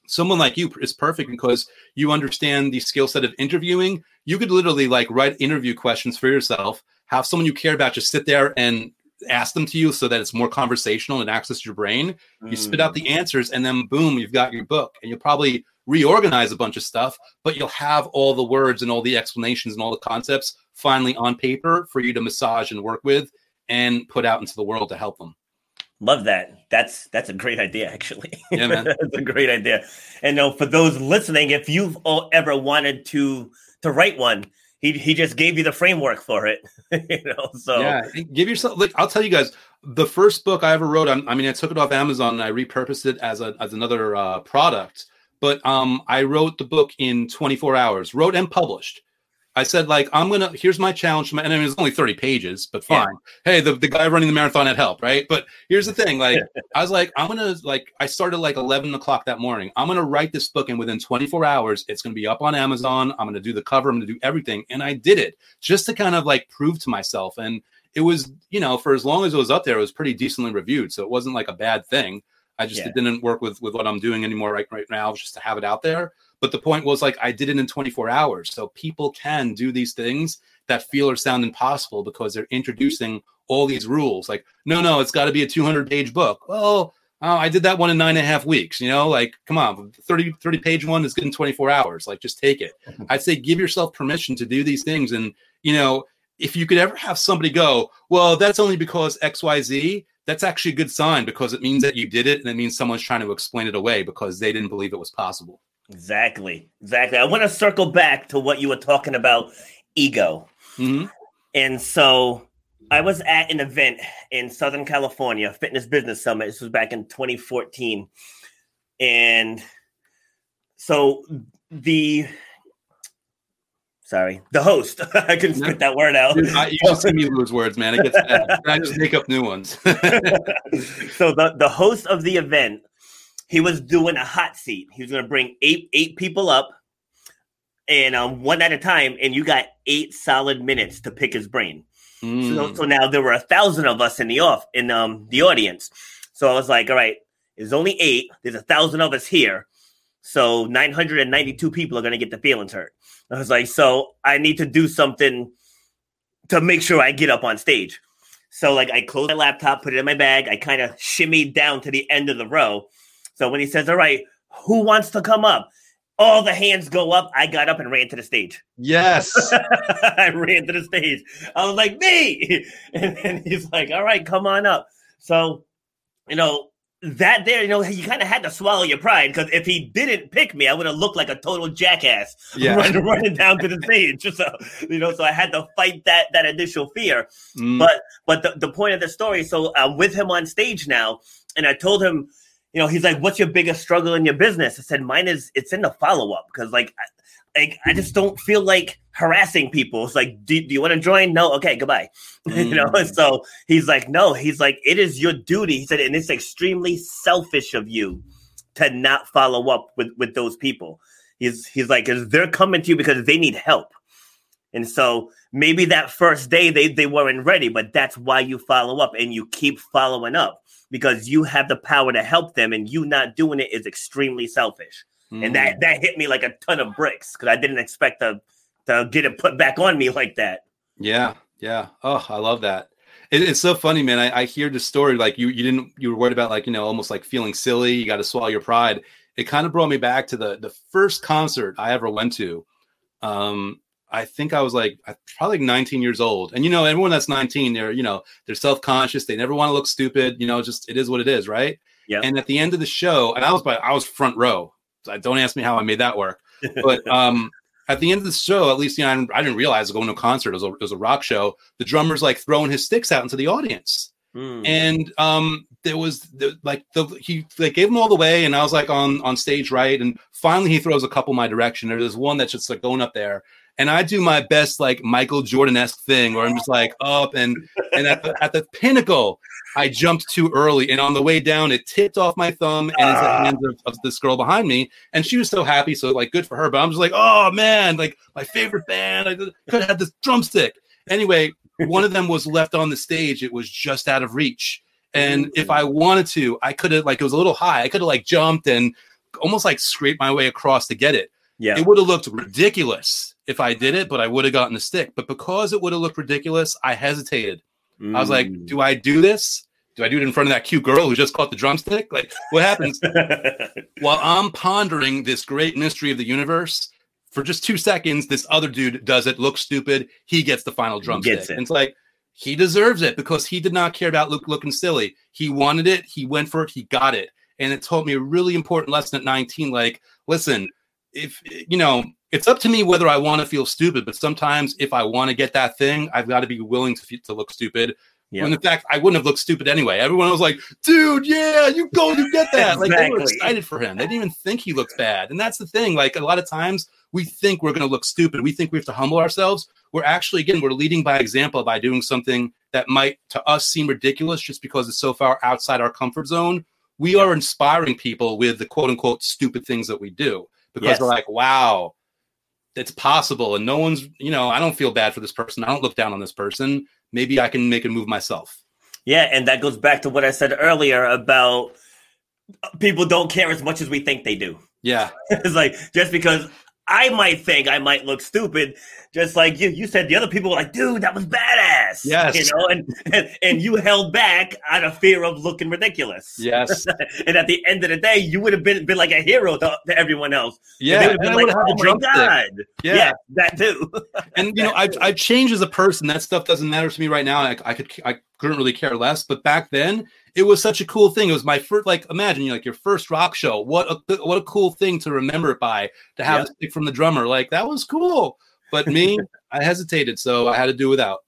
someone like you is perfect because you understand the skill set of interviewing. You could literally like write interview questions for yourself, have someone you care about just sit there and ask them to you so that it's more conversational and access your brain. You spit out the mm. answers, and then boom, you've got your book. And you'll probably reorganize a bunch of stuff, but you'll have all the words and all the explanations and all the concepts finally on paper for you to massage and work with and put out into the world to help them. Love that. That's that's a great idea, actually. Yeah, man. *laughs* that's a great idea. And know for those listening, if you've all ever wanted to to write one, he he just gave you the framework for it. *laughs* you know, so yeah, give yourself. Like I'll tell you guys, the first book I ever wrote. I'm, I mean, I took it off Amazon and I repurposed it as a as another uh, product. But um, I wrote the book in 24 hours, wrote and published. I said, like, I'm gonna. Here's my challenge. And I mean, it's only 30 pages, but fine. Yeah. Hey, the, the guy running the marathon had help, right? But here's the *laughs* thing. Like, I was like, I'm gonna like. I started like 11 o'clock that morning. I'm gonna write this book, and within 24 hours, it's gonna be up on Amazon. I'm gonna do the cover. I'm gonna do everything, and I did it just to kind of like prove to myself. And it was, you know, for as long as it was up there, it was pretty decently reviewed, so it wasn't like a bad thing. I just yeah. it didn't work with with what I'm doing anymore right right now, just to have it out there. But the point was like I did it in 24 hours. So people can do these things that feel or sound impossible because they're introducing all these rules. Like, no, no, it's got to be a 200 page book. Well, oh, I did that one in nine and a half weeks. You know, like, come on, 30, 30 page one is good in 24 hours. Like, just take it. Mm-hmm. I'd say give yourself permission to do these things. And, you know, if you could ever have somebody go, well, that's only because XYZ, that's actually a good sign because it means that you did it and it means someone's trying to explain it away because they didn't believe it was possible. Exactly. Exactly. I want to circle back to what you were talking about ego. Mm-hmm. And so I was at an event in Southern California, Fitness Business Summit. This was back in 2014. And so the sorry, the host, *laughs* I couldn't spit that word out. Dude, I, you just see me lose words, man. It gets bad. I just make up new ones. *laughs* *laughs* so the, the host of the event he was doing a hot seat. He was going to bring eight eight people up, and um, one at a time, and you got eight solid minutes to pick his brain. Mm. So, so now there were a thousand of us in the off in um the audience. So I was like, all right, there's only eight. There's a thousand of us here. So 992 people are going to get the feelings hurt. I was like, so I need to do something to make sure I get up on stage. So like I closed my laptop, put it in my bag. I kind of shimmied down to the end of the row so when he says, All right, who wants to come up? All the hands go up. I got up and ran to the stage. Yes. *laughs* I ran to the stage. I was like, me. *laughs* And then he's like, All right, come on up. So, you know, that there, you know, you kind of had to swallow your pride because if he didn't pick me, I would have looked like a total jackass *laughs* yeah. running, running down to the stage. So, you know, so I had to fight that that initial fear. Mm. But but the, the point of the story, so I'm with him on stage now, and I told him, you know, he's like, "What's your biggest struggle in your business?" I said, "Mine is it's in the follow up because like, I, like I just don't feel like harassing people. It's like, do, do you want to join? No, okay, goodbye. Mm. *laughs* you know, and so he's like, no, he's like, it is your duty. He said, and it's extremely selfish of you to not follow up with with those people. He's he's like, they're coming to you because they need help. And so maybe that first day they, they weren't ready, but that's why you follow up and you keep following up because you have the power to help them and you not doing it is extremely selfish. Mm. And that, mm. that hit me like a ton of bricks because I didn't expect to, to get it put back on me like that. Yeah. Yeah. Oh, I love that. It, it's so funny, man. I, I hear the story like you, you didn't, you were worried about like, you know, almost like feeling silly. You got to swallow your pride. It kind of brought me back to the, the first concert I ever went to. Um, I think I was like probably 19 years old. And you know, everyone that's 19, they're you know they're self conscious. They never want to look stupid. You know, just it is what it is, right? Yeah. And at the end of the show, and I was by I was front row. So don't ask me how I made that work. *laughs* But um, at the end of the show, at least you know I didn't, I didn't realize going to a concert. It was a, it was a rock show. The drummer's like throwing his sticks out into the audience. Mm. And um, there was the, like the he like gave him all the way, and I was like on on stage right, and finally he throws a couple my direction. There's one that's just like going up there, and I do my best like Michael Jordan esque thing, where I'm just like up and and at the, at the pinnacle, I jumped too early, and on the way down, it tipped off my thumb and into the ah. hands of, of this girl behind me, and she was so happy, so like good for her. But I'm just like, oh man, like my favorite band, I could have had this drumstick. Anyway, one of them was left on the stage; it was just out of reach and if I wanted to, I could have like it was a little high. I could have like jumped and almost like scraped my way across to get it. Yeah. It would have looked ridiculous if I did it, but I would have gotten the stick. But because it would have looked ridiculous, I hesitated. I was like, Mm. do I do this? Do I do it in front of that cute girl who just caught the drumstick? Like, what happens *laughs* while I'm pondering this great mystery of the universe? For just two seconds, this other dude does it, looks stupid. He gets the final drumstick. It. And it's like, he deserves it because he did not care about look, looking silly. He wanted it. He went for it. He got it. And it taught me a really important lesson at 19. Like, listen, if you know, it's up to me whether I want to feel stupid. But sometimes, if I want to get that thing, I've got to be willing to, to look stupid. Yeah. When in fact, I wouldn't have looked stupid anyway. Everyone was like, "Dude, yeah, you go, you get that." Like they were excited for him. They didn't even think he looked bad. And that's the thing. Like a lot of times, we think we're going to look stupid. We think we have to humble ourselves. We're actually, again, we're leading by example by doing something that might to us seem ridiculous just because it's so far outside our comfort zone. We are inspiring people with the quote unquote stupid things that we do because Yes. they're like, wow, it's possible. And no one's, you know, I don't feel bad for this person. I don't look down on this person. Maybe I can make a move myself. Yeah, and that goes back to what I said earlier about uh, people don't care as much as we think they do. Yeah. *laughs* it's like just because I might think I might look stupid, just like you, you said the other people were like, dude, that was badass. Yes. You know, and, and and you held back out of fear of looking ridiculous. Yes. *laughs* and at the end of the day, you would have been been like a hero to, to everyone else. Yeah, They Yeah. would have been like, oh my god. Yeah. that too. *laughs* and you know I've, I've changed as a person that stuff doesn't matter to me right now I, I could i couldn't really care less but back then it was such a cool thing it was my first like imagine you like your first rock show what a what a cool thing to remember it by to have Yeah. a stick from the drummer like that was cool but me *laughs* i hesitated so i had to do without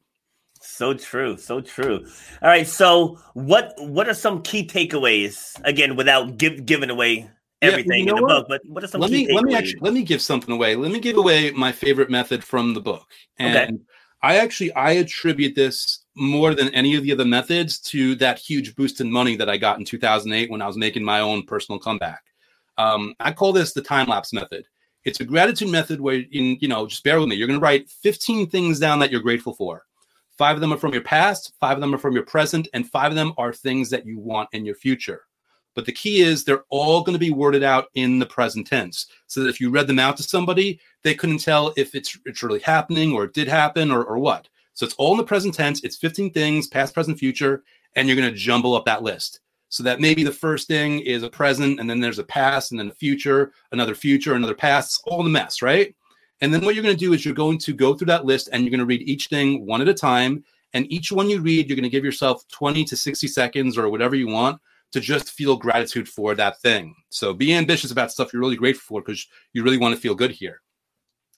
So true, so true. All right, so what what are some key takeaways again without give, giving away Yeah, everything you in the what? book? But what are some let key me let me actually let me give something away let me give away my favorite method from the book and Okay. i actually i attribute this more than any of the other methods to that huge boost in money that i got in 2008 when i was making my own personal comeback. Um, i call this the time lapse method. It's a gratitude method where you, you know just bear with me. You're going to write 15 things down that you're grateful for. Five of them are from your past five of them are from your present and five of them are things that you want in your future. But the key is they're all going to be worded out in the present tense so that if you read them out to somebody, they couldn't tell if it's, it's really happening or it did happen or, or what. So it's all in the present tense. It's 15 things, past, present, future, and you're going to jumble up that list. So that maybe the first thing is a present, and then there's a past, and then a future, another future, another past. All in the mess, right? And then what you're going to do is you're going to go through that list and you're going to read each thing one at a time. And each one you read, you're going to give yourself 20 to 60 seconds or whatever you want to just feel gratitude for that thing. So be ambitious about stuff you're really grateful for because you really want to feel good here.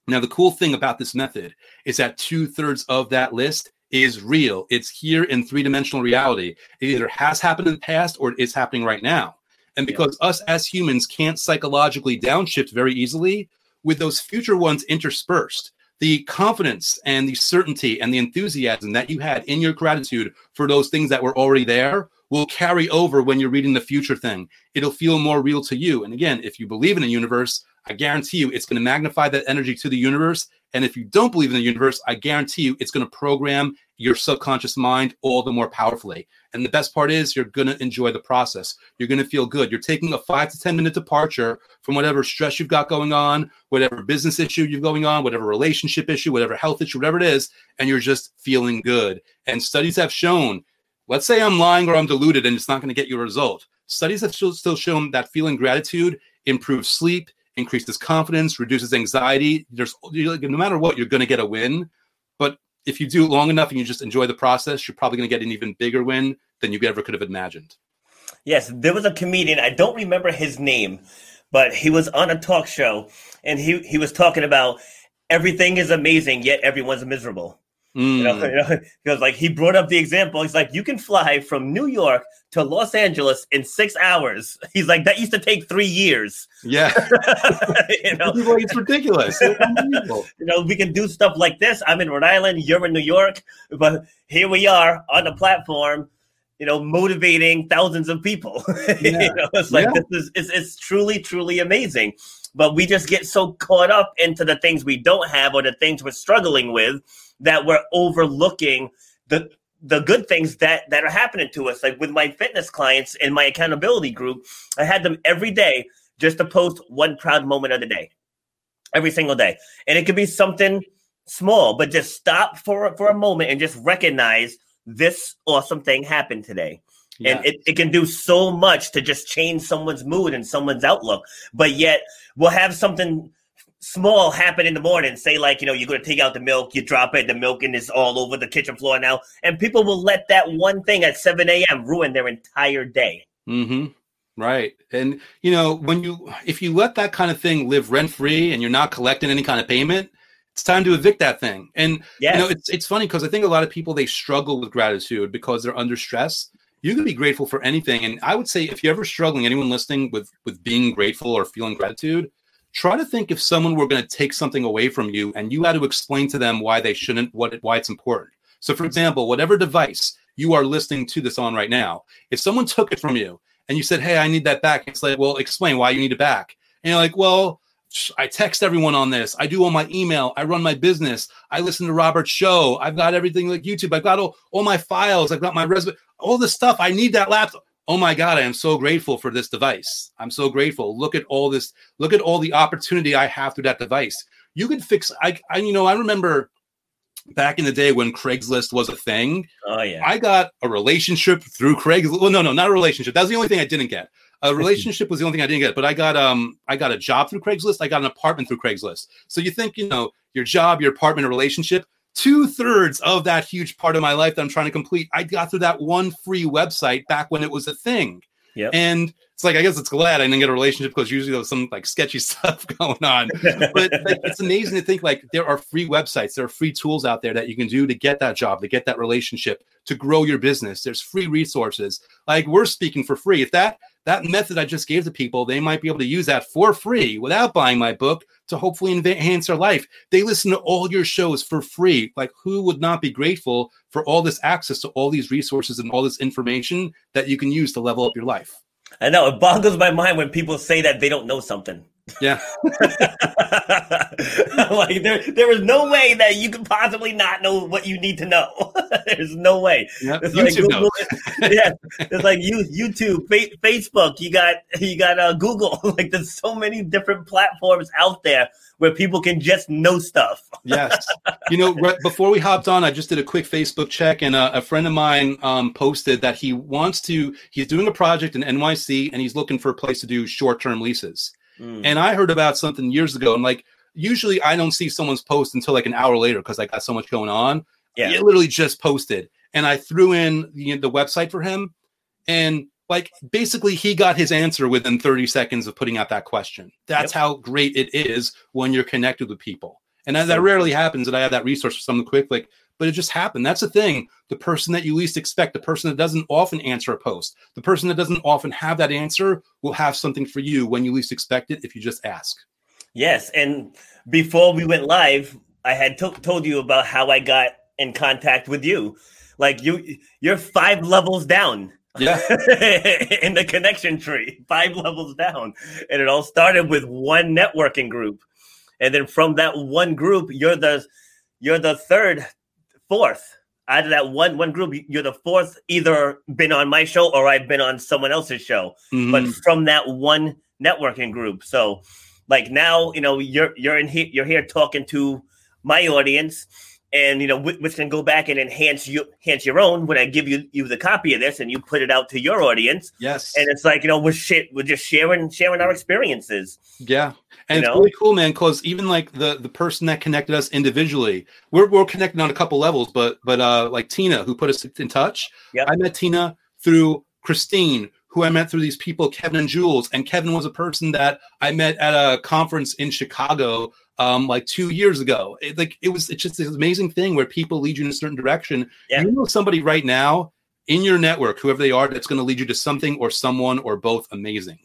Now, the cool thing about this method is that two thirds of that list is real. It's here in three dimensional reality. It either has happened in the past or it is happening right now. And because us as humans can't psychologically downshift very easily, with those future ones interspersed, the confidence and the certainty and the enthusiasm that you had in your gratitude for those things that were already there will carry over when you're reading the future thing. It'll feel more real to you. And again, if you believe in a universe, I guarantee you it's going to magnify that energy to the universe. And if you don't believe in the universe, I guarantee you it's going to program your subconscious mind all the more powerfully. And the best part is you're going to enjoy the process. You're going to feel good. You're taking a five to 10 minute departure from whatever stress you've got going on, whatever business issue you're going on, whatever relationship issue, whatever health issue, whatever it is, and you're just feeling good. And studies have shown let's say I'm lying or I'm deluded and it's not going to get you a result. Studies have still, still shown that feeling gratitude improves sleep, increases confidence, reduces anxiety. There's no matter what, you're going to get a win. But if you do it long enough and you just enjoy the process, you're probably going to get an even bigger win than you ever could have imagined. Yes, there was a comedian. I don't remember his name, but he was on a talk show and he he was talking about everything is amazing, yet everyone's miserable. You know, Mm. you know, *laughs* because like he brought up the example. He's like, you can fly from New York to Los Angeles in six hours. *laughs* He's like, that used to take three years. Yeah, *laughs* you know, it's ridiculous. You know, we can do stuff like this. I'm in Rhode Island, you're in New York, but here we are on the platform, you know, motivating thousands of people. Yeah. you know, it's like Yeah. this is it's, it's truly, truly amazing. But we just get so caught up into the things we don't have or the things we're struggling with that we're overlooking the the good things that that are happening to us. Like with my fitness clients in my accountability group, I had them every day just to post one proud moment of the day every single day. And it could be something small, but just stop for for a moment and just recognize this awesome thing happened today. And it, it can do so much to just change someone's mood and someone's outlook. But yet we'll have something small happen in the morning. Say like, you know, you're gonna take out the milk, you drop it, the milk and it's all over the kitchen floor now. And people will let that one thing at 7 a.m. ruin their entire day. Mm-hmm. Right. And you know, when you if you let that kind of thing live rent free and you're not collecting any kind of payment, it's time to evict that thing. And Yes. you know, it's it's funny because I think a lot of people they struggle with gratitude because they're under stress. You can be grateful for anything. And I would say if you're ever struggling, anyone listening with with being grateful or feeling gratitude, try to think if someone were going to take something away from you and you had to explain to them why they shouldn't, what why it's important. So for example, whatever device you are listening to this on right now, if someone took it from you and you said, Hey, I need that back. It's like, well, explain why you need it back. And you're like, well, I text everyone on this. I do all my email. I run my business. I listen to Robert's show. I've got everything like YouTube. I've got all, all my files. I've got my resume, all this stuff. I need that laptop. Oh my God, I am so grateful for this device. I'm so grateful. Look at all this. Look at all the opportunity I have through that device. You could fix, I, I you know, I remember back in the day when Craigslist was a thing. Oh yeah. I got a relationship through Craigslist. Well, no, no, not a relationship. that's the only thing I didn't get. A *laughs* relationship was the only thing I didn't get. But I got um I got a job through Craigslist. I got an apartment through Craigslist. So you think you know your job, your apartment, a relationship. Two thirds of that huge part of my life that I'm trying to complete, I got through that one free website back when it was a thing. Yep. And it's like I guess it's glad I didn't get a relationship because usually there's some like sketchy *laughs* stuff going on. But like, *laughs* it's amazing to think like there are free websites, there are free tools out there that you can do to get that job, to get that relationship, to grow your business. There's free resources. Like we're speaking for free. If that that method I just gave to people, they might be able to use that for free without buying my book to hopefully enhance their life. They listen to all your shows for free. Like who would not be grateful for all this access to all these resources and all this information that you can use to level up your life? I know it boggles my mind when people say that they don't know something. Yeah. *laughs* like there, there is no way that you could possibly not know what you need to know. *laughs* There's no way. Yeah. It's like YouTube. Google, *laughs* yeah, it's like you, YouTube, fa- Facebook. You got, you got uh, Google. Like there's so many different platforms out there where people can just know stuff. yes. You know, right before we hopped on, I just did a quick Facebook check, and uh, a friend of mine um, posted that he wants to. He's doing a project in NYC, and he's looking for a place to do short-term leases. Mm. And I heard about something years ago, and like usually I don't see someone's post until like an hour later because I got so much going on. Yeah. It literally just posted, and I threw in the, the website for him, and like basically he got his answer within 30 seconds of putting out that question. That's Yep. how great it is when you're connected with people. And that, that rarely happens that I have that resource for something quick, like, but it just happened. That's the thing. The person that you least expect, the person that doesn't often answer a post, the person that doesn't often have that answer will have something for you when you least expect it if you just ask. Yes, and before we went live, I had to- told you about how I got in contact with you. Like you, you're five levels down. Yeah. *laughs* in the connection tree, five levels down, and it all started with one networking group, and then from that one group, you're the, you're the third, fourth. Out of that one one group, you're the fourth. Either been on my show or I've been on someone else's show Mhm. but from that one networking group. So like now, you know, you're you're in here you're here talking to my audience and you know which, can go back and enhance you enhance your own when I give you you the copy of this and you put it out to your audience. yes. And it's like, you know, we're shit we're just sharing sharing our experiences. Yeah, and You it's know? really cool, man. Because even like the the person that connected us individually, we're we're connected on a couple levels. But but uh, like Tina, who put us in touch. yeah I met Tina through Christine, who I met through these people, Kevin and Jules. And Kevin was a person that I met at a conference in Chicago um, like two years ago. It, like it was, it's just this amazing thing where people lead you in a certain direction. Yeah. You know somebody right now in your network, whoever they are, that's going to lead you to something or someone or both amazing.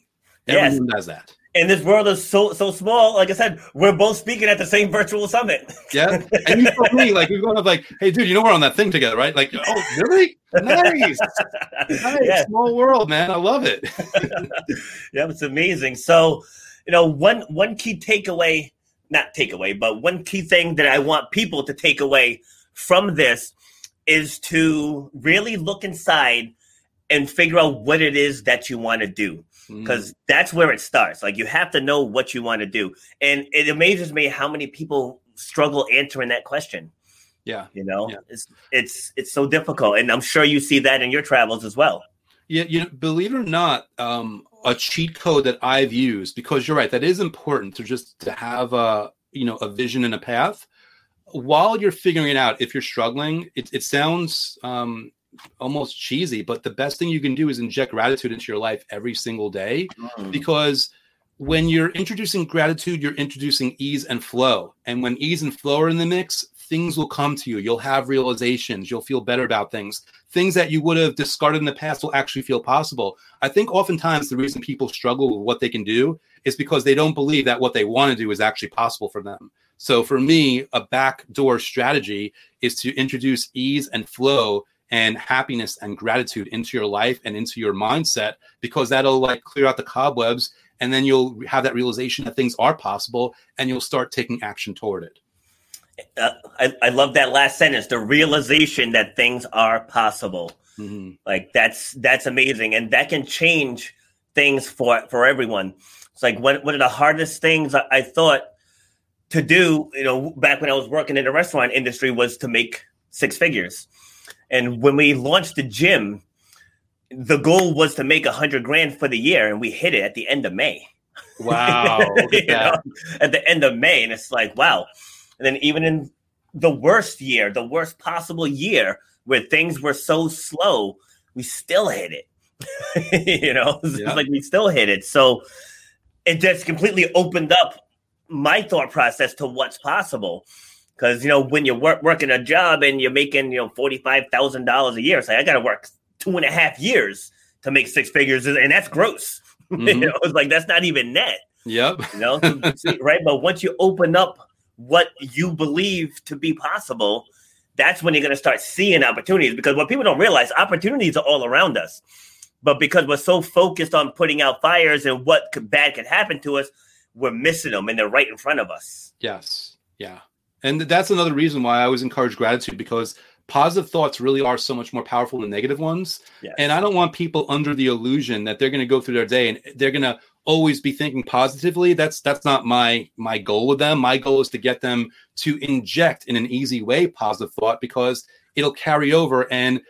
Yes. Everyone does that. And this world is so so small. Like I said, we're both speaking at the same virtual summit. Yeah. And you told me, like, we are going to like, hey, dude, you know we're on that thing together, right? Like, oh, really? Nice. *laughs* nice. Yeah. Small world, man. I love it. *laughs* yeah, it's amazing. So, you know, one one key takeaway, not takeaway, but one key thing that I want people to take away from this is to really look inside and figure out what it is that you want to do Mm. because that's where it starts. Like you have to know what you want to do, and it amazes me how many people struggle answering that question. yeah. You know, Yeah. it's it's it's so difficult, and I'm sure you see that in your travels as well. Yeah, you know, believe it or not, um, a cheat code that I've used because you're right, that is important to just to have a you know a vision and a path. While you're figuring it out, if you're struggling, it, it sounds um, almost cheesy, but the best thing you can do is inject gratitude into your life every single day because when you're introducing gratitude, you're introducing ease and flow. And when ease and flow are in the mix, things will come to you. You'll have realizations. You'll feel better about things. Things that you would have discarded in the past will actually feel possible. I think oftentimes the reason people struggle with what they can do is because they don't believe that what they want to do is actually possible for them. So for me, a backdoor strategy is to introduce ease and flow and happiness and gratitude into your life and into your mindset because that'll like clear out the cobwebs and then you'll have that realization that things are possible and you'll start taking action toward it. Uh, I, I love that last sentence the realization that things are possible Mhm. like that's that's amazing and that can change things for for everyone it's like one, one of the hardest things I, I thought to do you know back when i was working in the restaurant industry was to make six figures and when we launched the gym the goal was to make a hundred grand for the year and we hit it at the end of may *laughs* Wow. Look at You know, that. at the end of May, and it's like, wow. And then even in the worst year, the worst possible year, where things were so slow, we still hit it. *laughs* you know, it's Yeah. like we still hit it. So it just completely opened up my thought process to what's possible. Because you know, when you're work, working a job and you're making you know forty five thousand dollars a year, it's like I got to work two and a half years to make six figures, and that's gross. *laughs* you Mhm. know, it's like that's not even net Yep. you know *laughs* right but once you open up what you believe to be possible that's when you're going to start seeing opportunities because what people don't realize opportunities are all around us but because we're so focused on putting out fires and what could, bad could happen to us we're missing them and they're right in front of us Yes. Yeah. And that's another reason why I always encourage gratitude because positive thoughts really are so much more powerful than negative ones. Yes. And I don't want people under the illusion that they're going to go through their day and they're going to always be thinking positively. That's that's not my my goal with them. My goal is to get them to inject in an easy way positive thought because it'll carry over and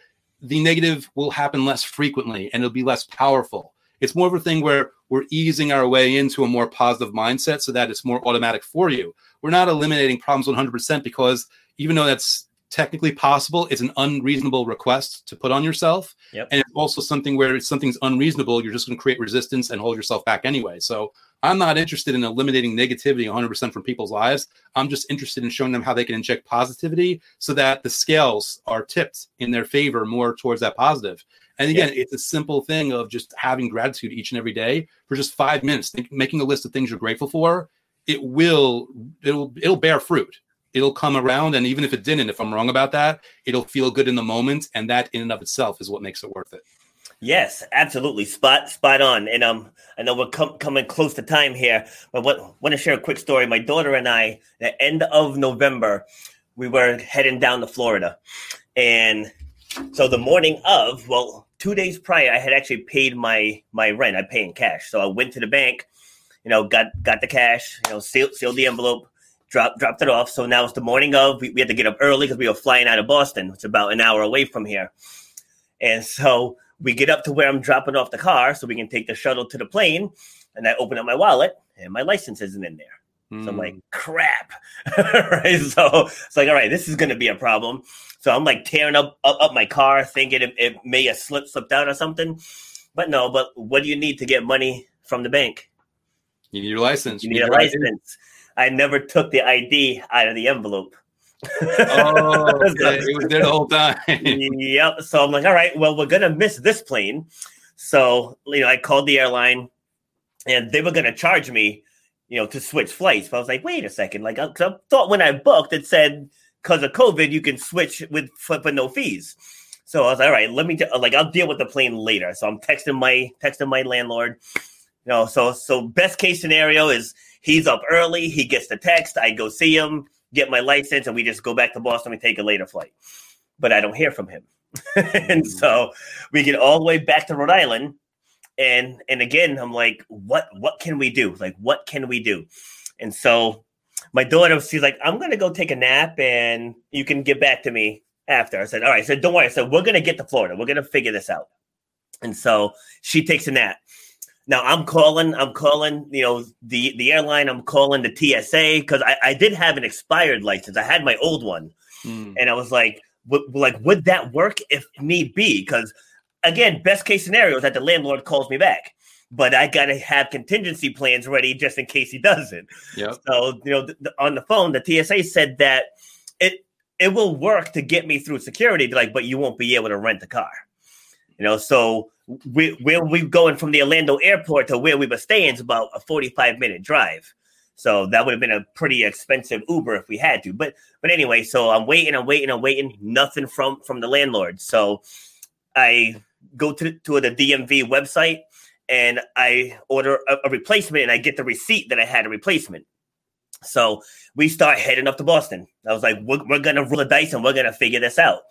the negative will happen less frequently and it'll be less powerful. It's more of a thing where we're easing our way into a more positive mindset so that it's more automatic for you. We're not eliminating problems 100% because even though that's technically possible, it's an unreasonable request to put on yourself. Yep. And it's also something where if something's unreasonable, you're just going to create resistance and hold yourself back anyway. So I'm not interested in eliminating negativity 100% from people's lives. I'm just interested in showing them how they can inject positivity so that the scales are tipped in their favor more towards that positive. And again, it's a simple thing of just having gratitude each and every day for just five minutes, think, making a list of things you're grateful for. It will, it'll, it'll bear fruit. It'll come around, and even if it didn't, if I'm wrong about that, it'll feel good in the moment, and that in and of itself is what makes it worth it. Yes, absolutely. Spot spot on. And um I know we're com- coming close to time here, but what want to share a quick story. My daughter and I, the end of November, we were heading down to Florida. And so the morning of, well, 2 days prior I had actually paid my my rent. I pay in cash. So I went to the bank, you know, got got the cash, you know, sealed sealed the envelope, dropped dropped it off. So now it's the morning of. We, we had to get up early because we were flying out of Boston, which is about an hour away from here. And so we get up to where I'm dropping off the car so we can take the shuttle to the plane. And I open up my wallet and my license isn't in there. So I'm like, hmm. crap. *laughs* right. So it's like, all right, this is going to be a problem. So I'm like tearing up, up, up my car, thinking it, it may have slipped, slipped out or something. But no, but what do you need to get money from the bank? You need your license. You need a license. I never took the ID out of the envelope. oh, *laughs* okay. it was there the whole time. *laughs* yep. So I'm like, all right, well, we're gonna miss this plane. So you know, I called the airline, and they were gonna charge me, you know, to switch flights. But I was like, wait a second, like, uh, I, I thought when I booked it said because of COVID you can switch with for, for no fees. So I was like, all right, let me uh, like I'll deal with the plane later. So I'm texting my texting my landlord. You know, so so best case scenario is he's up early, he gets the text, I go see him, get my license, and we just go back to Boston and take a later flight. But I don't hear from him. *laughs* and mm. so we get all the way back to Rhode Island. And and again, I'm like, what what can we do? Like, what can we do? And so my daughter, she's like, I'm gonna go take a nap and you can get back to me after. I said, All right, I said, don't worry. I said, we're gonna get to Florida. We're gonna figure this out. And so she takes a nap. Now I'm calling, I'm calling, you know, the the airline, I'm calling the TSA because I, I did have an expired license. I had my old one. Mm. And I was like, w- like, would that work if need be? Because again, best case scenario is that the landlord calls me back. But I gotta have contingency plans ready just in case he doesn't. Yep. So you know, th- th- on the phone, the TSA said that it it will work to get me through security. Like, but you won't be able to rent a car. You know, so we, where we going from the Orlando airport to where we were staying is about a 45 minute drive. So that would have been a pretty expensive Uber if we had to. But but anyway, so I'm waiting, I'm waiting, I'm waiting. Nothing from from the landlord. So I go to to the DMV website and I order a, a replacement, and I get the receipt that I had a replacement. So we start heading up to Boston. I was like, we're, we're gonna roll the dice and we're gonna figure this out.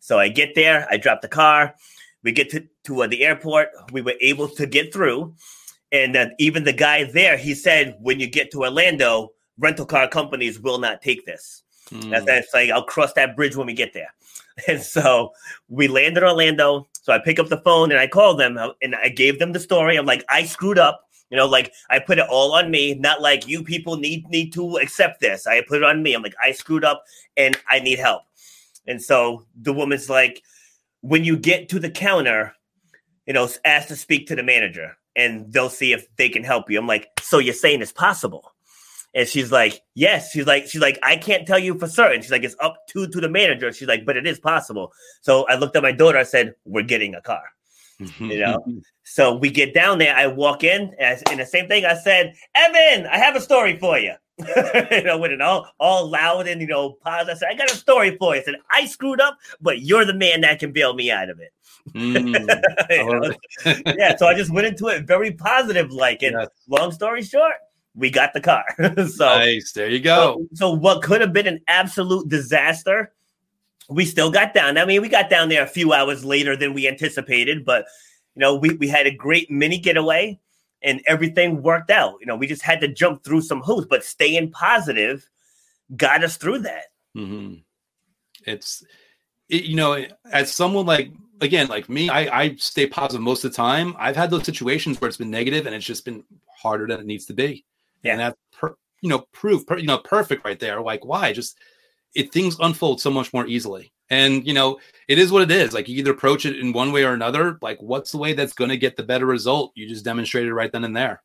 So I get there, I drop the car we get to, to uh, the airport. We were able to get through. And then even the guy there, he said, when you get to Orlando, rental car companies will not take this. Mm. That's, that's like, I'll cross that bridge when we get there. *laughs* And so we landed in Orlando. So I pick up the phone and I call them uh, and I gave them the story. I'm like, I screwed up. You know, like I put it all on me, not like you people need need to accept this. I put it on me. I'm like, I screwed up and I need help. And so the woman's like, when you get to the counter, you know, ask to speak to the manager and they'll see if they can help you. I'm like, so you're saying it's possible? And she's like, yes. She's like, she's like, I can't tell you for certain. She's like, it's up to to the manager. She's like, but it is possible. So I looked at my daughter. I said, we're getting a car. *laughs* you know, so we get down there. I walk in, and, and the same thing. I said, Evan, I have a story for you. *laughs* you know, with it all all loud and you know positive. I said, I got a story for you. I said, I screwed up, but you're the man that can bail me out of it. Mm, *laughs* *laughs* yeah, so I just went into it very positive, like and yes. long story short, we got the car. so nice, there you go. So, so what could have been an absolute disaster, we still got down. I mean, we got down there a few hours later than we anticipated, but you know, we, we had a great mini getaway and everything worked out. You know, we just had to jump through some hoops, but staying positive got us through that. Mm-hmm. It's, it, you know, as someone like, again, like me, I, I stay positive most of the time. I've had those situations where it's been negative and it's just been harder than it needs to be. Yeah. And that's, per, you know, proof, per, you know, perfect right there. Like, why? Just, it things unfold so much more easily. And you know, it is what it is. Like you either approach it in one way or another. Like, what's the way that's going to get the better result? You just demonstrated right then and there.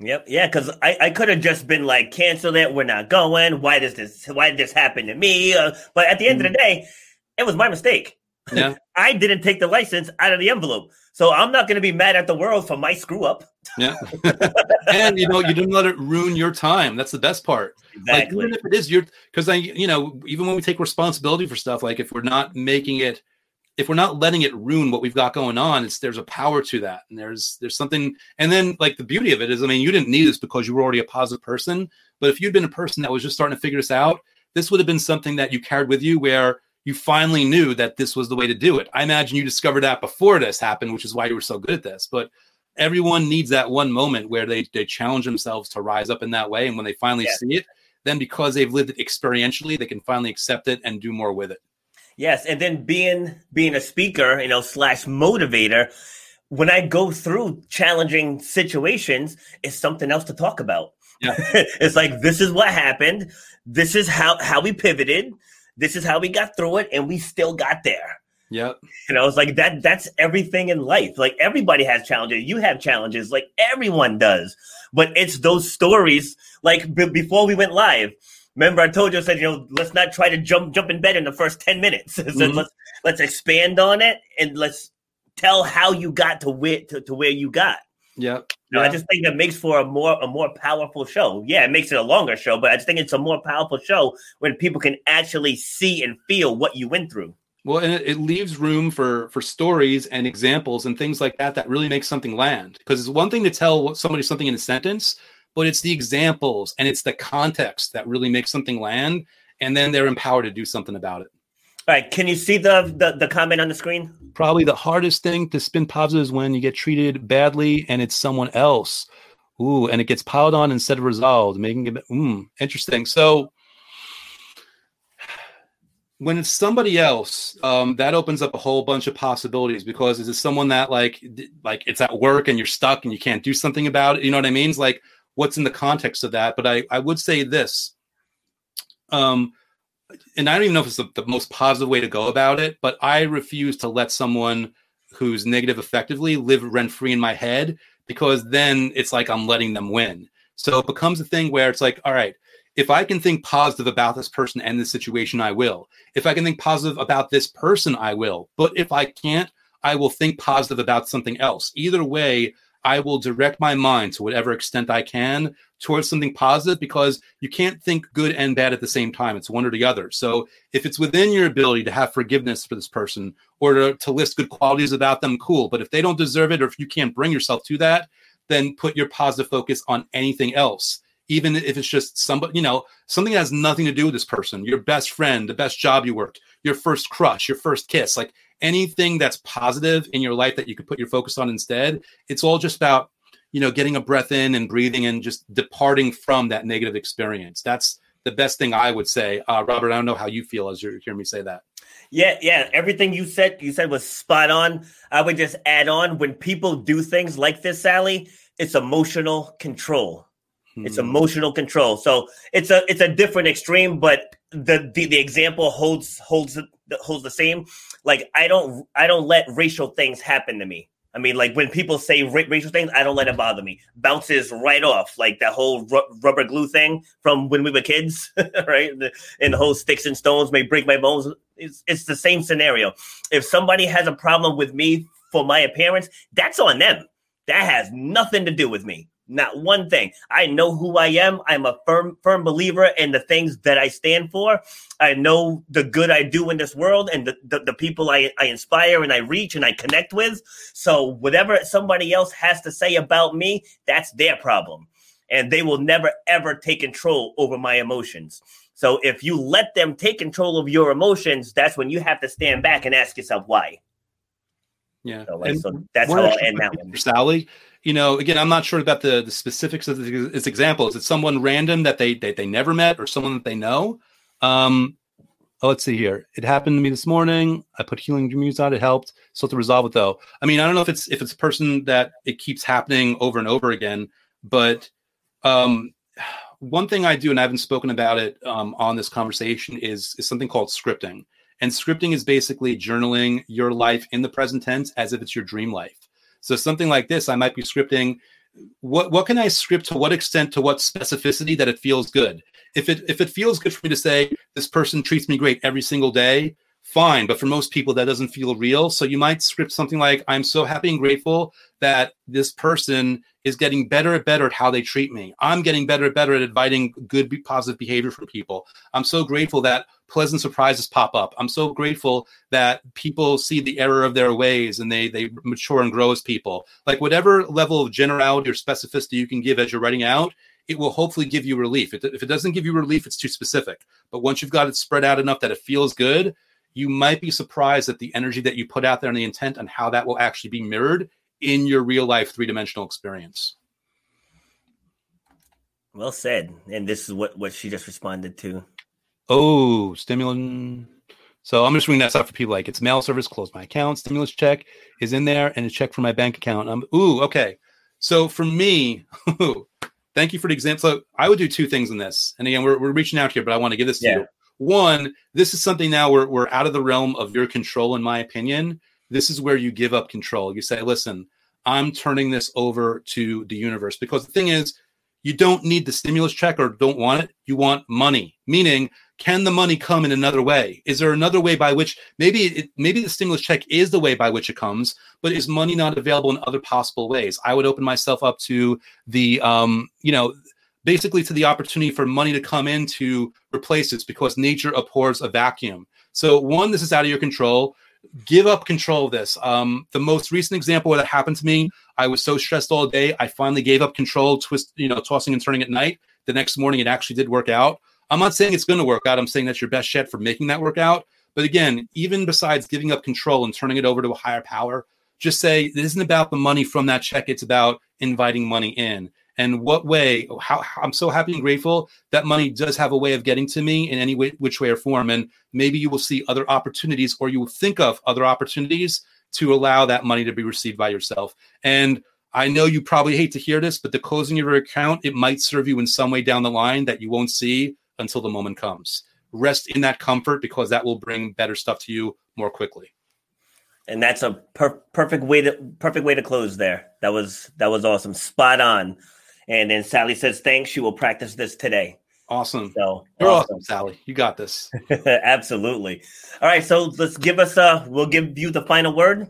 Yep. Yeah, because I, I could have just been like, cancel it. We're not going. Why does this? Why did this happen to me? Uh, but at the end mm-hmm. of the mm-hmm. day, it was my mistake. Yeah. *laughs* I didn't take the license out of the envelope. So I'm not going to be mad at the world for my screw up. Yeah. *laughs* and you know, you didn't let it ruin your time. That's the best part. Exactly. Like, even if it is your, because I, you know, even when we take responsibility for stuff, like if we're not making it, if we're not letting it ruin what we've got going on, it's there's a power to that, and there's there's something. And then like the beauty of it is, I mean, you didn't need this because you were already a positive person, but if you'd been a person that was just starting to figure this out, this would have been something that you carried with you where you finally knew that this was the way to do it. I imagine you discovered that before this happened, which is why you were so good at this. But everyone needs that one moment where they, they challenge themselves to rise up in that way. And when they finally yeah. see it, then because they've lived it experientially, they can finally accept it and do more with it. Yes. And then being being a speaker, you know, slash motivator, when I go through challenging situations, it's something else to talk about. Yeah. *laughs* it's like this is what happened. This is how how we pivoted this is how we got through it, and we still got there. Yep. You know, it's like that. That's everything in life. Like everybody has challenges. You have challenges. Like everyone does. But it's those stories. Like b- before we went live, remember I told you I said, you know, let's not try to jump jump in bed in the first ten minutes. *laughs* so Mhm. let's let's expand on it and let's tell how you got to where to, to where you got. Yep. You know, I just think that makes for a more a more powerful show. Yeah, it makes it a longer show, but I just think it's a more powerful show when people can actually see and feel what you went through. Well, and it, it leaves room for for stories and examples and things like that that really make something land. Because it's one thing to tell somebody something in a sentence, but it's the examples and it's the context that really makes something land, and then they're empowered to do something about it. All right, can you see the the, the comment on the screen? Probably the hardest thing to spin positive is when you get treated badly and it's someone else. Ooh, and it gets piled on instead of resolved, making it mm, interesting. So when it's somebody else, um, that opens up a whole bunch of possibilities because is it someone that like like it's at work and you're stuck and you can't do something about it? You know what I mean? It's like what's in the context of that? But I I would say this. Um, and I don't even know if it's the, the most positive way to go about it, but I refuse to let someone who's negative effectively live rent free in my head because then it's like I'm letting them win. So it becomes a thing where it's like, all right, if I can think positive about this person and this situation, I will. If I can think positive about this person, I will. But if I can't, I will think positive about something else. Either way, I will direct my mind to whatever extent I can towards something positive because you can't think good and bad at the same time. It's one or the other. So if it's within your ability to have forgiveness for this person or to, to list good qualities about them, cool. But if they don't deserve it or if you can't bring yourself to that, then put your positive focus on anything else. Even if it's just somebody, you know, something that has nothing to do with this person, your best friend, the best job you worked, your first crush, your first kiss, like anything that's positive in your life that you could put your focus on instead. It's all just about, you know, getting a breath in and breathing and just departing from that negative experience. That's the best thing I would say. Uh, Robert, I don't know how you feel as you're hearing me say that. Yeah, yeah. Everything you said, you said was spot on. I would just add on when people do things like this, Sally. It's emotional control. It's Hmm. emotional control. So it's a it's a different extreme, but the the, the example holds holds the, holds the same. Like I don't I don't let racial things happen to me. I mean, like when people say ra- racial things, I don't let it bother me. Bounces right off, like that whole ru- rubber glue thing from when we were kids, *laughs* right? And the whole sticks and stones may break my bones. It's, it's the same scenario. If somebody has a problem with me for my appearance, that's on them. That has nothing to do with me. Not one thing. I know who I am. I'm a firm, firm believer in the things that I stand for. I know the good I do in this world and the, the, the people I, I inspire and I reach and I connect with. So whatever somebody else has to say about me, that's their problem. And they will never ever take control over my emotions. So if you let them take control of your emotions, that's when you have to stand back and ask yourself why. Yeah. So, like, And so that's how I'll end that one. Sally, you know, again, I'm not sure about the, the specifics of the, its example. Is it someone random that they, they they never met or someone that they know? Um, oh, let's see here. It happened to me this morning. I put healing dreams on. It helped. So to resolve it though, I mean, I don't know if it's if it's a person that it keeps happening over and over again, but um, one thing I do, and I haven't spoken about it um, on this conversation, is is something called scripting. And scripting is basically journaling your life in the present tense as if it's your dream life. So something like this, I might be scripting. What what can I script to what extent to what specificity that it feels good? If it if it feels good for me to say this person treats me great every single day, fine. But for most people, that doesn't feel real. So you might script something like, "I'm so happy and grateful that this person is getting better and better at how they treat me. I'm getting better and better at inviting good, positive behavior from people. I'm so grateful that pleasant surprises pop up. I'm so grateful that people see the error of their ways and they they mature and grow as people. Like whatever level of generality or specificity you can give as you're writing out, it will hopefully give you relief. If it doesn't give you relief, it's too specific. But once you've got it spread out enough that it feels good, you might be surprised at the energy that you put out there and the intent and how that will actually be mirrored in your real life three dimensional experience. Well said. And this is what what she just responded to. Oh, stimulant. So I'm just reading that stuff for people like it's mail service, close my account, stimulus check is in there, and a check for my bank account. I'm ooh, okay. So for me, *laughs* thank you for the example. So I would do two things in this. And again, we're, we're reaching out here, but I want to give this to Yeah. you. One, this is something now we're, we're out of the realm of your control, in my opinion. This is where you give up control. You say, listen, I'm turning this over to the universe. Because the thing is, you don't need the stimulus check or don't want it. You want money, meaning, can the money come in another way? Is there another way by which maybe it, maybe the stimulus check is the way by which it comes, but is money not available in other possible ways? I would open myself up to the, um, you know, basically to the opportunity for money to come in to replace this because nature abhors a vacuum. So one, this is out of your control give up control of this. Um, the most recent example where that happened to me, I was so stressed all day, I finally gave up control, twist, you know, tossing and turning at night. The next morning, it actually did work out. I'm not saying it's going to work out. I'm saying that's your best shot for making that work out. But again, even besides giving up control and turning it over to a higher power, just say it isn't about the money from that check. It's about inviting money in and what way how, how, i'm so happy and grateful that money does have a way of getting to me in any way which way or form. And maybe you will see other opportunities or you will think of other opportunities to allow that money to be received by yourself. And i know you probably hate to hear this but the closing of your account it might serve you in some way down the line that you won't see until the moment comes. Rest in that comfort because that will bring better stuff to you more quickly. And that's a per- perfect way to perfect way to close there. That was that was awesome. Spot on and then Sally says, thanks. She will practice this today. Awesome. So you're awesome. awesome, Sally. You got this. *laughs* Absolutely. All right. So let's give us uh we'll give you the final word.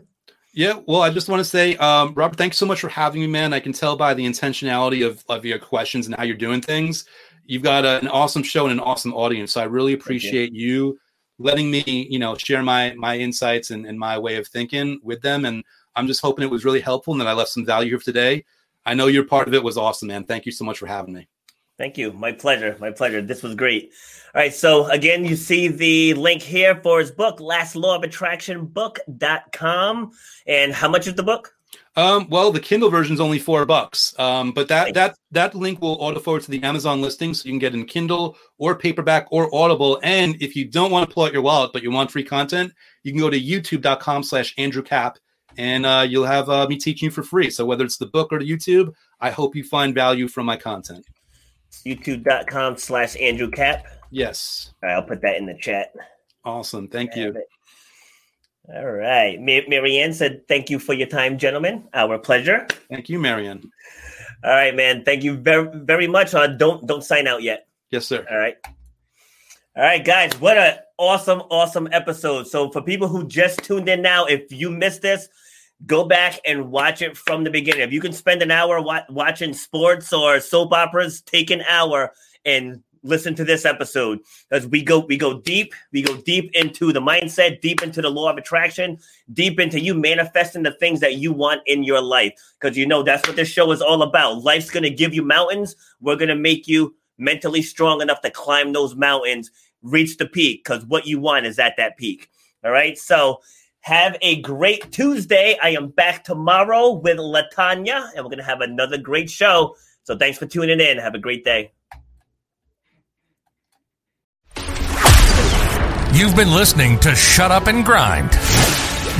Yeah, well, I just want to say, um, Robert, thanks so much for having me, man. I can tell by the intentionality of, of your questions and how you're doing things. You've got a, an awesome show and an awesome audience. So I really appreciate you. you. letting me, you know, share my my insights and, and my way of thinking with them. And I'm just hoping it was really helpful and that I left some value here today. I know you're part of it was awesome, man. Thank you so much for having me. Thank you. My pleasure. My pleasure. This was great. All right. So again, you see the link here for his book, Last Law of Attraction book.com. And how much is the book? Um, well, the Kindle version is only four bucks. Um, but that that that link will auto forward to the Amazon listing, so you can get in Kindle or paperback or Audible. And if you don't want to pull out your wallet, but you want free content, you can go to youtube.com slash Andrew Kap and uh, you'll have uh, me teaching you for free. So whether it's the book or the YouTube, I hope you find value from my content. YouTube.com slash Andrew Kap. Yes. All right, I'll put that in the chat. Awesome. Thank you. All right. Ma- Marianne said, thank you for your time, gentlemen. Our pleasure. Thank you, Marianne. All right, man. Thank you very, very much. Uh, don't don't sign out yet. Yes, sir. All right. All right, guys. What an awesome, awesome episode. So for people who just tuned in now, if you missed this, go back and watch it from the beginning. If you can spend an hour wa- watching sports or soap operas, take an hour and listen to this episode as we go we go deep we go deep into the mindset deep into the law of attraction deep into you manifesting the things that you want in your life because you know that's what this show is all about life's going to give you mountains we're going to make you mentally strong enough to climb those mountains reach the peak because what you want is at that peak all right so have a great Tuesday. I am back tomorrow with Latanya, and we're going to have another great show. So thanks for tuning in. Have a great day. You've been listening to Shut Up and Grind.